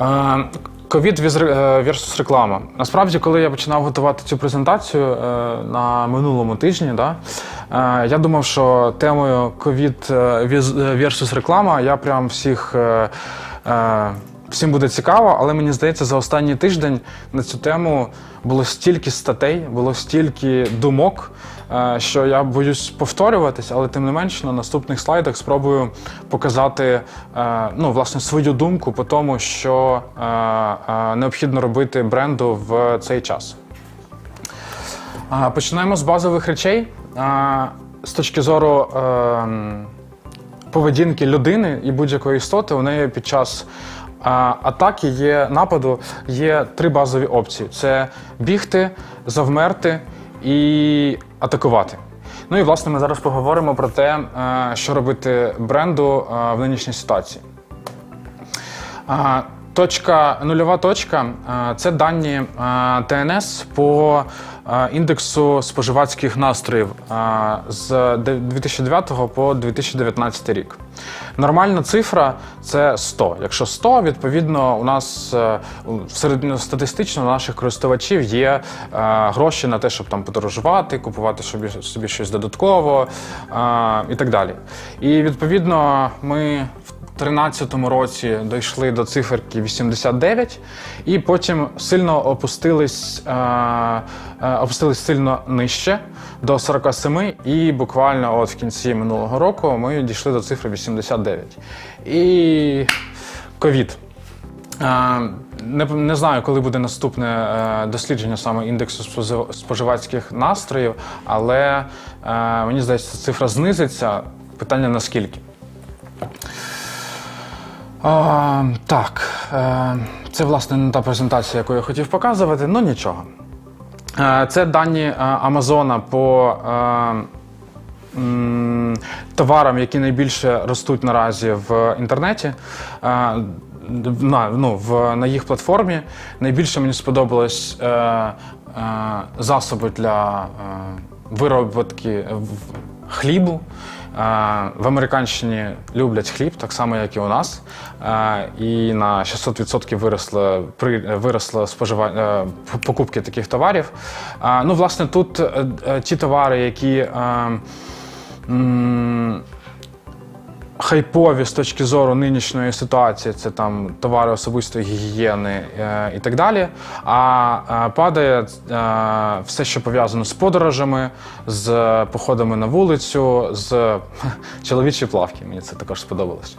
Е, Ковід віз- е, реклама. Насправді, коли я починав готувати цю презентацію е, на минулому тижні, да, я думав, що темою ковід versus реклама я прям всіх. Всім буде цікаво, але мені здається, за останній тиждень на цю тему було стільки статей, було стільки думок, що я боюсь повторюватись, але тим не менш на наступних слайдах спробую показати е, ну, власне, свою думку по тому, що е, е, необхідно робити бренду в цей час. Починаємо з базових речей. З точки зору поведінки людини і будь-якої істоти, у неї під час атаки є нападу є три базові опції: це бігти, завмерти і атакувати. Ну і власне ми зараз поговоримо про те, е, що робити бренду е, в нинішній ситуації. Точка, нульова точка це дані ТНС по індексу споживацьких настроїв з де- 2009 по 2019 рік. Нормальна цифра це 100. Якщо 100, відповідно, у нас е, середньостатистично у наших користувачів є е, гроші на те, щоб там подорожувати, купувати собі, щось додатково і так далі. І відповідно ми в 2013 році дійшли до циферки 89, і потім сильно опустились, е, е, опустились сильно нижче до 47, і буквально от в кінці минулого року ми дійшли до цифри 89. І ковід. Е, Не, не знаю, коли буде наступне дослідження саме індексу споживацьких настроїв, але мені здається, цифра знизиться. Питання наскільки. А, так, е, це власне не та презентація, яку я хотів показувати, ну нічого. Е, це дані е, Амазона по товарам, які найбільше ростуть наразі в інтернеті. На, ну, в, на їх платформі найбільше мені сподобалось е, е, засоби для е, виробки в- хлібу. Е, В Американщині люблять хліб, так само, як і у нас. Е, І на 600% виросло, виросло споживання е, покупки таких товарів. Ну, власне, тут ті товари, які хайпові з точки зору нинішньої ситуації, це там товари особистої гігієни е, і так далі. А е, падає е, все, що пов'язано з подорожами, з походами на вулицю, з чоловічі плавки. Мені це також сподобалось.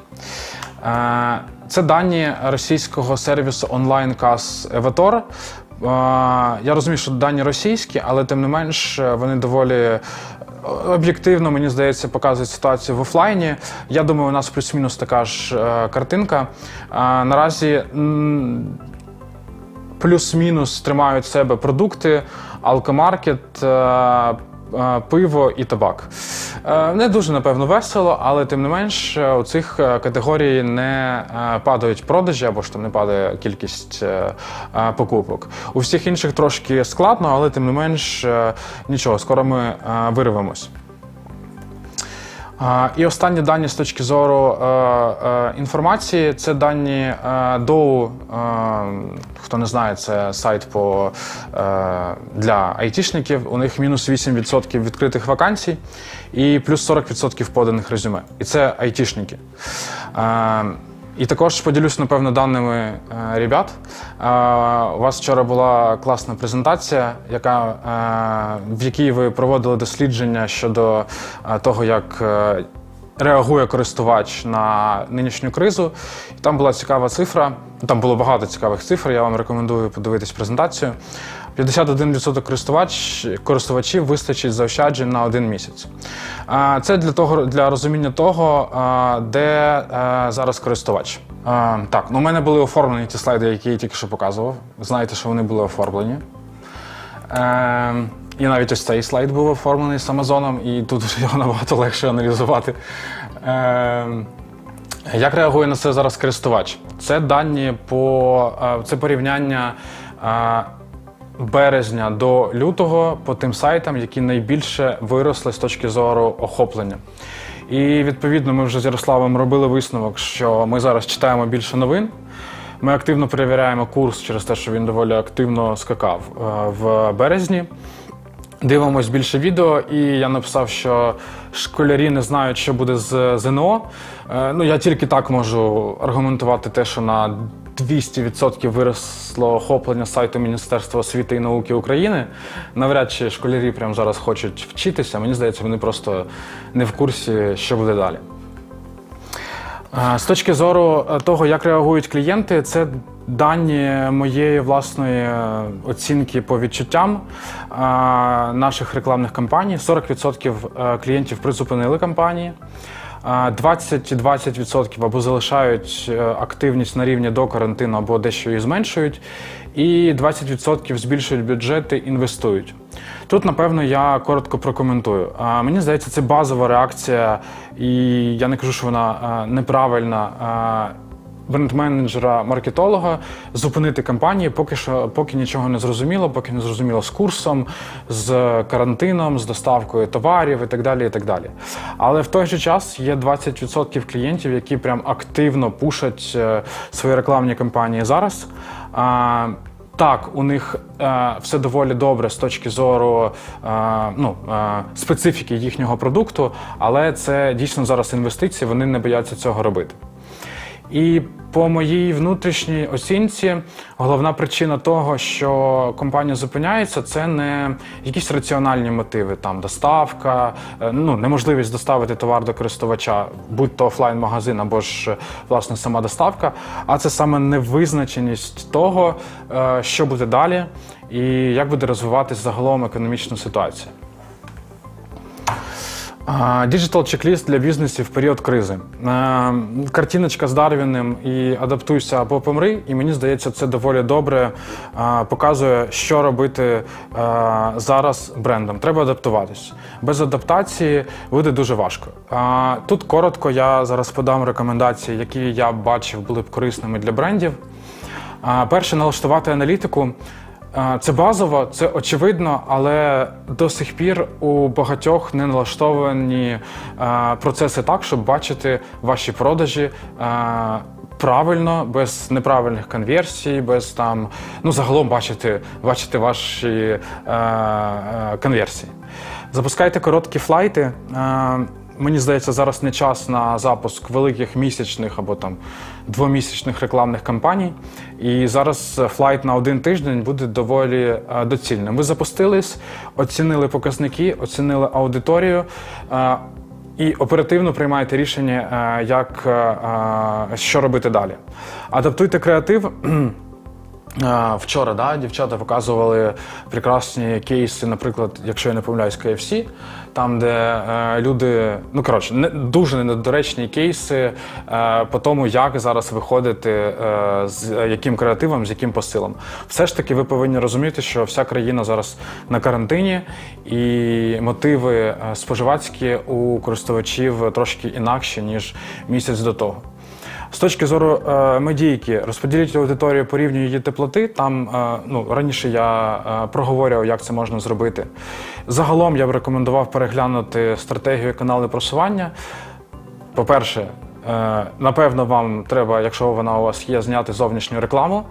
Е, Це дані російського сервісу онлайн-кас Еватор. Е, Я розумію, що дані російські, але тим не менш е, вони доволі об'єктивно, мені здається, показують ситуацію в офлайні. Я думаю, у нас плюс-мінус така ж е, картинка. Е, Наразі плюс-мінус тримають себе продукти, алкомаркет, е, пиво і табак. Е, Не дуже, напевно, весело, але тим не менш е, у цих е, категорій не е, падають продажі або ж там не падає кількість е, е, покупок. У всіх інших трошки складно, але тим не менш е, нічого, скоро ми е, вирвемось. І останні дані з точки зору е, е, інформації це дані доу. Е, хто не знає, це сайт по, для айтішників. У них мінус 8% відкритих вакансій і плюс 40% поданих резюме. І це айтішники. І також поділюсь, напевно, даними е, ребят. Е, у вас вчора була класна презентація, яка, е, в якій ви проводили дослідження щодо того, як реагує користувач на нинішню кризу. І там була цікава цифра. Там було багато цікавих цифр. Я вам рекомендую подивитись презентацію. 51% користувач, користувачів вистачить заощаджень на один місяць. Це для того для розуміння того, де е, зараз користувач. Так, ну у мене були оформлені ті слайди, які я тільки що показував. Знаєте, що вони були оформлені. Е, і навіть ось цей слайд був оформлений з Амазоном, і тут вже його набагато легше аналізувати. Е, як реагує на це зараз користувач? Це дані по це порівняння березня до лютого по тим сайтам, які найбільше виросли з точки зору охоплення. І відповідно ми вже з Ярославом робили висновок, що ми зараз читаємо більше новин. Ми активно перевіряємо курс через те, що він доволі активно скакав е, в березні. Дивимось більше відео, і я написав, що школярі не знають, що буде з ЗНО. Е, Ну, я тільки так можу аргументувати те, що на 200% виросло охоплення сайту Міністерства освіти і науки України. Навряд чи школярі прямо зараз хочуть вчитися. Мені здається, вони просто не в курсі, що буде далі. З точки зору е, того, як реагують клієнти, це дані моєї власної е, оцінки по відчуттям наших рекламних кампаній. 40% е, клієнтів призупинили кампанії. Е, 20-20% або залишають е, активність на рівні до карантину, або дещо її зменшують, і 20% збільшують бюджети, інвестують. Тут, напевно, я коротко прокоментую. Мені здається, це базова реакція, і я не кажу, що вона неправильна. Бренд-менеджера, маркетолога зупинити кампанії, поки що поки нічого не зрозуміло, поки не зрозуміло з курсом, з карантином, з доставкою товарів і так далі. і так далі. Але в той же час є 20% клієнтів, які прям активно пушать е, свої рекламні кампанії зараз. Так, у них е, все доволі добре з точки зору е, ну, е, специфіки їхнього продукту, але це дійсно зараз інвестиції, вони не бояться цього робити. І по моїй внутрішній оцінці, головна причина того, що компанія зупиняється, це не якісь раціональні мотиви, там доставка, е, ну неможливість доставити товар до користувача, будь то офлайн-магазин або ж власне сама доставка, а це саме невизначеність того, е, що буде далі, і як буде розвиватися загалом економічна ситуація. Digital чек-ліст для бізнесів в період кризи. Картиночка з Дарвіним і адаптуйся або помри. І мені здається, це доволі добре показує, що робити зараз брендам. Треба адаптуватись. Без адаптації буде дуже важко. Тут коротко я зараз подам рекомендації, які я бачив були б корисними для брендів. Перше, налаштувати аналітику. Це базово, це очевидно, але до сих пір у багатьох не налаштовані процеси так, щоб бачити ваші продажі. Правильно, без неправильних конверсій, без там, ну загалом бачити, бачити ваші конверсії. Запускайте короткі флайти. Мені здається, зараз не час на запуск великих місячних або там двомісячних рекламних кампаній. І зараз flight на один тиждень буде доволі е, доцільним. Ви запустились, оцінили показники, оцінили аудиторію. е, і оперативно приймаєте рішення, е, як, що робити далі. Адаптуйте креатив. Вчора да, дівчата показували прекрасні кейси, наприклад, якщо я не помиляюсь, KFC, там, де е, люди, ну коротше, не, дуже недоречні кейси е, по тому, як зараз виходити, е, з яким креативом, з яким посилом. Все ж таки, ви повинні розуміти, що вся країна зараз на карантині, і мотиви е, споживацькі у користувачів трошки інакші, ніж місяць до того. З точки зору е, медійки, розподіліть аудиторію по рівню її теплоти. Там е, ну, раніше я е, проговорював, як це можна зробити. Загалом я б рекомендував переглянути стратегію каналу просування. По-перше, е, напевно, вам треба, якщо вона у вас є, зняти зовнішню рекламу,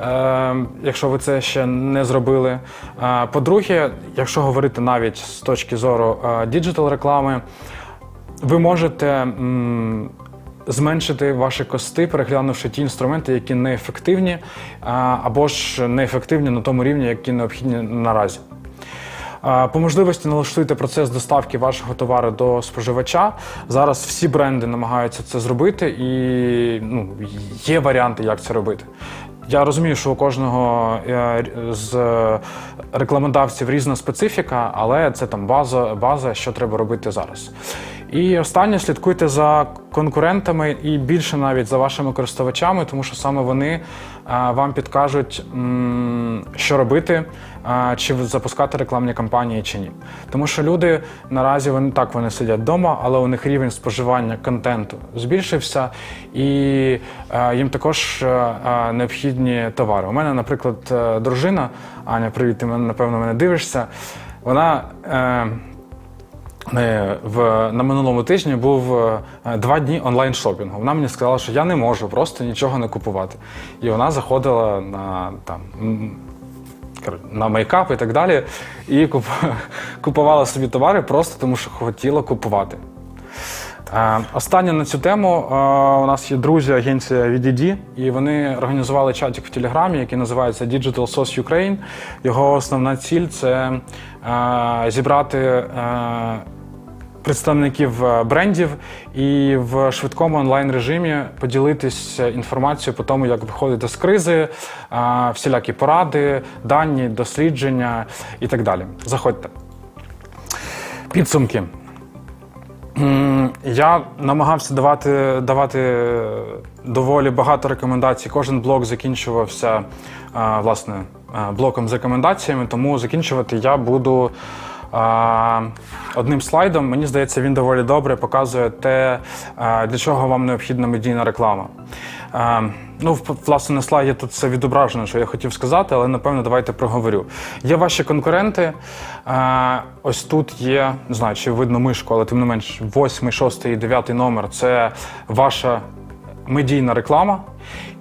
е, якщо ви це ще не зробили. Е, По-друге, якщо говорити навіть з точки зору digital реклами, ви можете м, зменшити ваші кости, переглянувши ті інструменти, які неефективні, або ж неефективні на тому рівні, які необхідні наразі. По можливості налаштуйте процес доставки вашого товару до споживача. Зараз всі бренди намагаються це зробити, і ну, є варіанти, як це робити. Я розумію, що у кожного е, з рекламодавців різна специфіка, але це там база, база, що треба робити зараз. І останнє слідкуйте за конкурентами і більше навіть за вашими користувачами, тому що саме вони е, вам підкажуть, що робити, е, чи запускати рекламні кампанії чи ні. Тому що люди наразі вони так вони сидять вдома, але у них рівень споживання контенту збільшився, і е, їм також необхідні товари. У мене, наприклад, дружина Аня, привіт, ти напевно мене дивишся. Вона. Е, В, на минулому тижні був е, два дні онлайн-шопінгу. Вона мені сказала, що я не можу просто нічого не купувати. І вона заходила на, там, на мейкап і так далі, і куп, купувала собі товари просто тому, що хотіла купувати. Е, Останнє на цю тему е, у нас є друзі, агенція VDD, і вони організували чатик в Телеграмі, який називається Digital Sauce Ukraine. Його основна ціль це е, зібрати е, представників е, брендів і в швидкому онлайн режимі поділитися інформацією по тому, як виходити з кризи, е, всілякі поради, дані, дослідження і так далі. Заходьте. Підсумки. Я намагався давати, давати доволі багато рекомендацій. Кожен блок закінчувався власне блоком з рекомендаціями, тому закінчувати я буду одним слайдом. Мені здається, він доволі добре показує те, для чого вам необхідна медійна реклама. Ну, в- власне, на слайді тут все відображено, що я хотів сказати, але напевно давайте проговорю. Є ваші конкуренти. Ось тут є, не знаю, чи видно мишку, але тим не менш, восьмий, шостий і дев'ятий номер це ваша медійна реклама.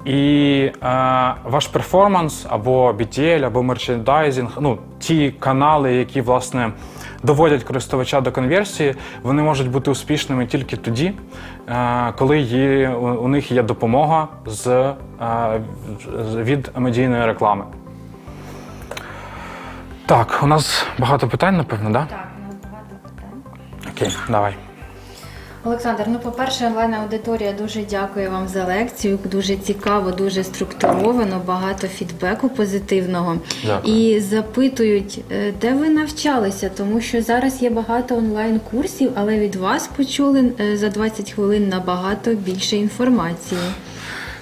І е, ваш перформанс або BTL, або мерчендайзинг, ну ті канали, які власне доводять користувача до конверсії, вони можуть бути успішними тільки тоді, е, коли є, у, у них є допомога з, е, від медійної реклами. Так, у нас багато питань, напевно, да? Так, у нас багато питань. Окей, давай. Олександр, ну по-перше, онлайн-аудиторія дуже дякує вам за лекцію. Дуже цікаво, дуже структуровано, багато фідбеку позитивного. Дякую. І запитують, е, де ви навчалися, тому що зараз є багато онлайн-курсів, але від вас почули е, за 20 хвилин набагато більше інформації.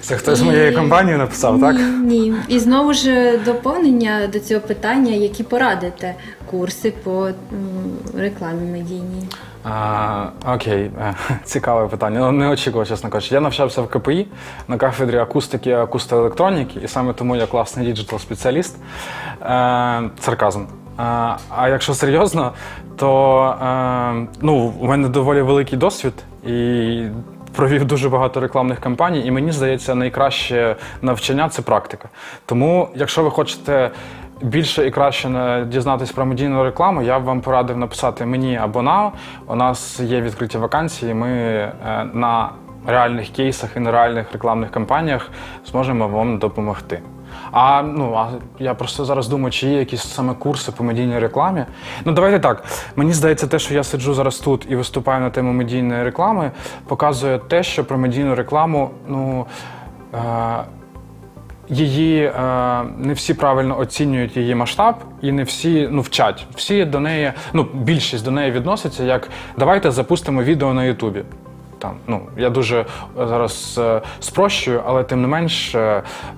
Це хтось з моєї компанії написав, так? Ні, ні. І знову ж е, доповнення до цього питання, які порадите курси по рекламі медійній. А, окей, е, цікаве питання. Ну, не очікував, чесно кажучи. Я навчався в КПІ на кафедрі акустики і акустоелектроніки, і саме тому я класний digital спеціаліст. Е, сарказм. Е, а якщо серйозно, то е, ну, у мене доволі великий досвід і провів дуже багато рекламних кампаній, і мені здається, найкраще навчання це практика. Тому, якщо ви хочете більше і краще не дізнатись про медійну рекламу, я б вам порадив написати мені або нам. У нас є відкриті вакансії. Ми е, на реальних кейсах і на реальних рекламних кампаніях зможемо вам допомогти. А ну а я просто зараз думаю, чи є якісь саме курси по медійній рекламі. Ну давайте так. Мені здається, те, що я сиджу зараз тут і виступаю на тему медійної реклами, показує те, що про медійну рекламу, ну. Е- її е, не всі правильно оцінюють її масштаб, і не всі ну, вчать. Всі до неї, ну більшість до неї відноситься як давайте запустимо відео на Ютубі. Там, ну, я дуже е, зараз е, спрощую, але тим не менш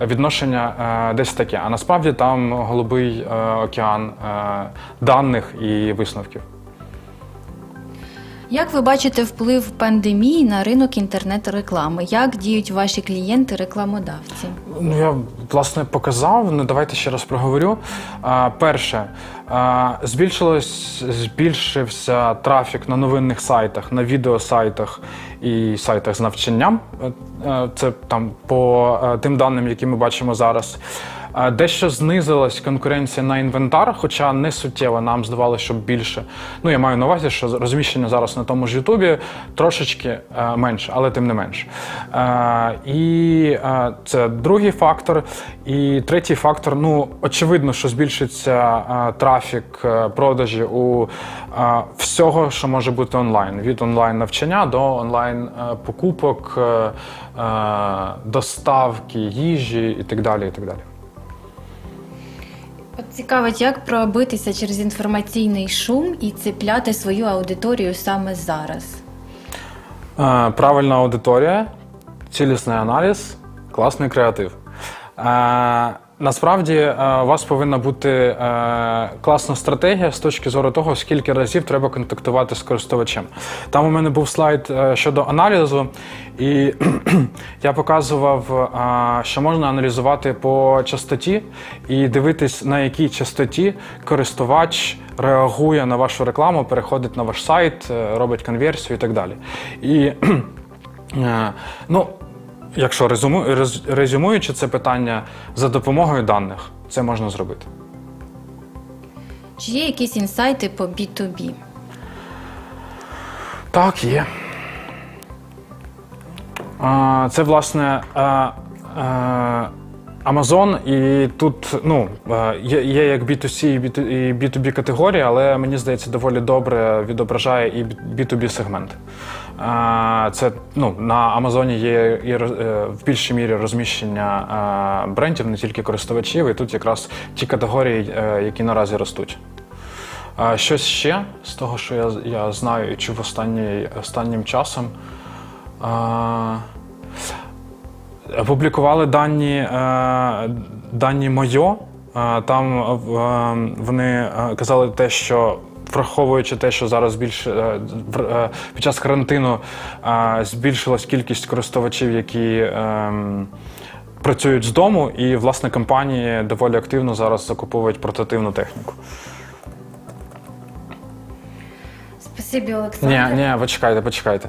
відношення десь таке. А насправді там голубий океан даних і висновків. Як ви бачите вплив пандемії на ринок інтернет-реклами? Як діють ваші клієнти-рекламодавці? Ну, я власне показав. Ну давайте ще раз проговорю. А, перше, а, збільшилось, збільшився трафік на новинних сайтах, на відеосайтах і сайтах з навчанням. Е, е, Це там по е, тим даним, які ми бачимо зараз. Дещо знизилась конкуренція на інвентар, хоча не суттєво нам здавалося, що більше. Ну, я маю на увазі, що розміщення зараз на тому ж Ютубі трошечки е, менше, але тим не менш. Е, і е, це другий фактор. І третій фактор, ну, очевидно, що збільшиться трафік продажі у всього, що може бути онлайн. Від онлайн навчання до онлайн покупок, доставки, їжі і так далі. І так далі. От цікавить, як пробитися через інформаційний шум і цепляти свою аудиторію саме зараз. Е, Правильна аудиторія, цілісний аналіз, класний креатив. Е, Насправді е, у вас повинна бути е, класна стратегія з точки зору того, скільки разів треба контактувати з користувачем. Там у мене був слайд е, щодо аналізу, і я показував, що можна аналізувати по частоті і дивитись, на якій частоті користувач реагує на вашу рекламу, переходить на ваш сайт, робить конверсію і так далі. І Ну, якщо резюму, рез- резюмуючи це питання за допомогою даних, це можна зробити. Чи є якісь інсайти по B2B? Так, є. А, Це, власне, Amazon, і тут ну, є, є як B2C і B2- і B2B категорії, але мені здається, доволі добре відображає і B2B сегмент. Це ну, на Амазоні є і е, в більшій мірі розміщення е, брендів, не тільки користувачів, і тут якраз ті категорії, е, які наразі ростуть. Щось ще з того, що я, я знаю і чув останній, останнім часом. Опублікували дані, дані Мойо. Там вони казали те, що враховуючи те, що зараз більше е, під час карантину е, збільшилась кількість користувачів, які ем, працюють з дому, і власне компанії доволі активно зараз закуповують портативну техніку. Спасибі, Олександр. Ні, ні, почекайте, почекайте.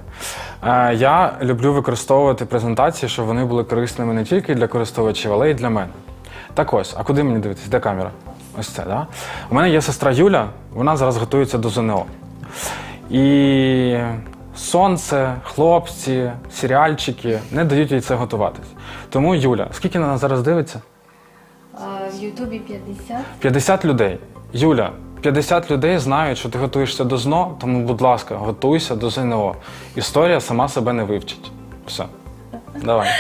Е, я люблю використовувати презентації, щоб вони були корисними не тільки для користувачів, але й для мене. Так ось, а куди мені дивитися? Де камера? Ось це, да? У мене є сестра Юля, вона зараз готується до ЗНО. І сонце, хлопці, серіальчики не дають їй це готуватись. Тому Юля, скільки вона зараз дивиться? А, В Ютубі 50. 50 людей. Юля, 50 людей знають, що ти готуєшся до ЗНО, тому, будь ласка, готуйся до ЗНО. Історія сама себе не вивчить. Все. Давай.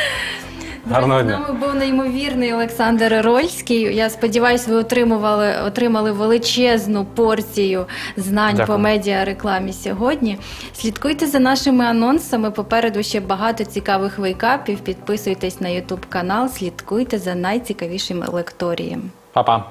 Гарного. З нами був неймовірний Олександр Рольський. Я сподіваюся, ви отримували отримали величезну порцію знань Дякую. по медіарекламі сьогодні. Слідкуйте за нашими анонсами. Попереду ще багато цікавих вейкапів. Підписуйтесь на Ютуб канал. Слідкуйте за найцікавішими лекторієм. Па-па!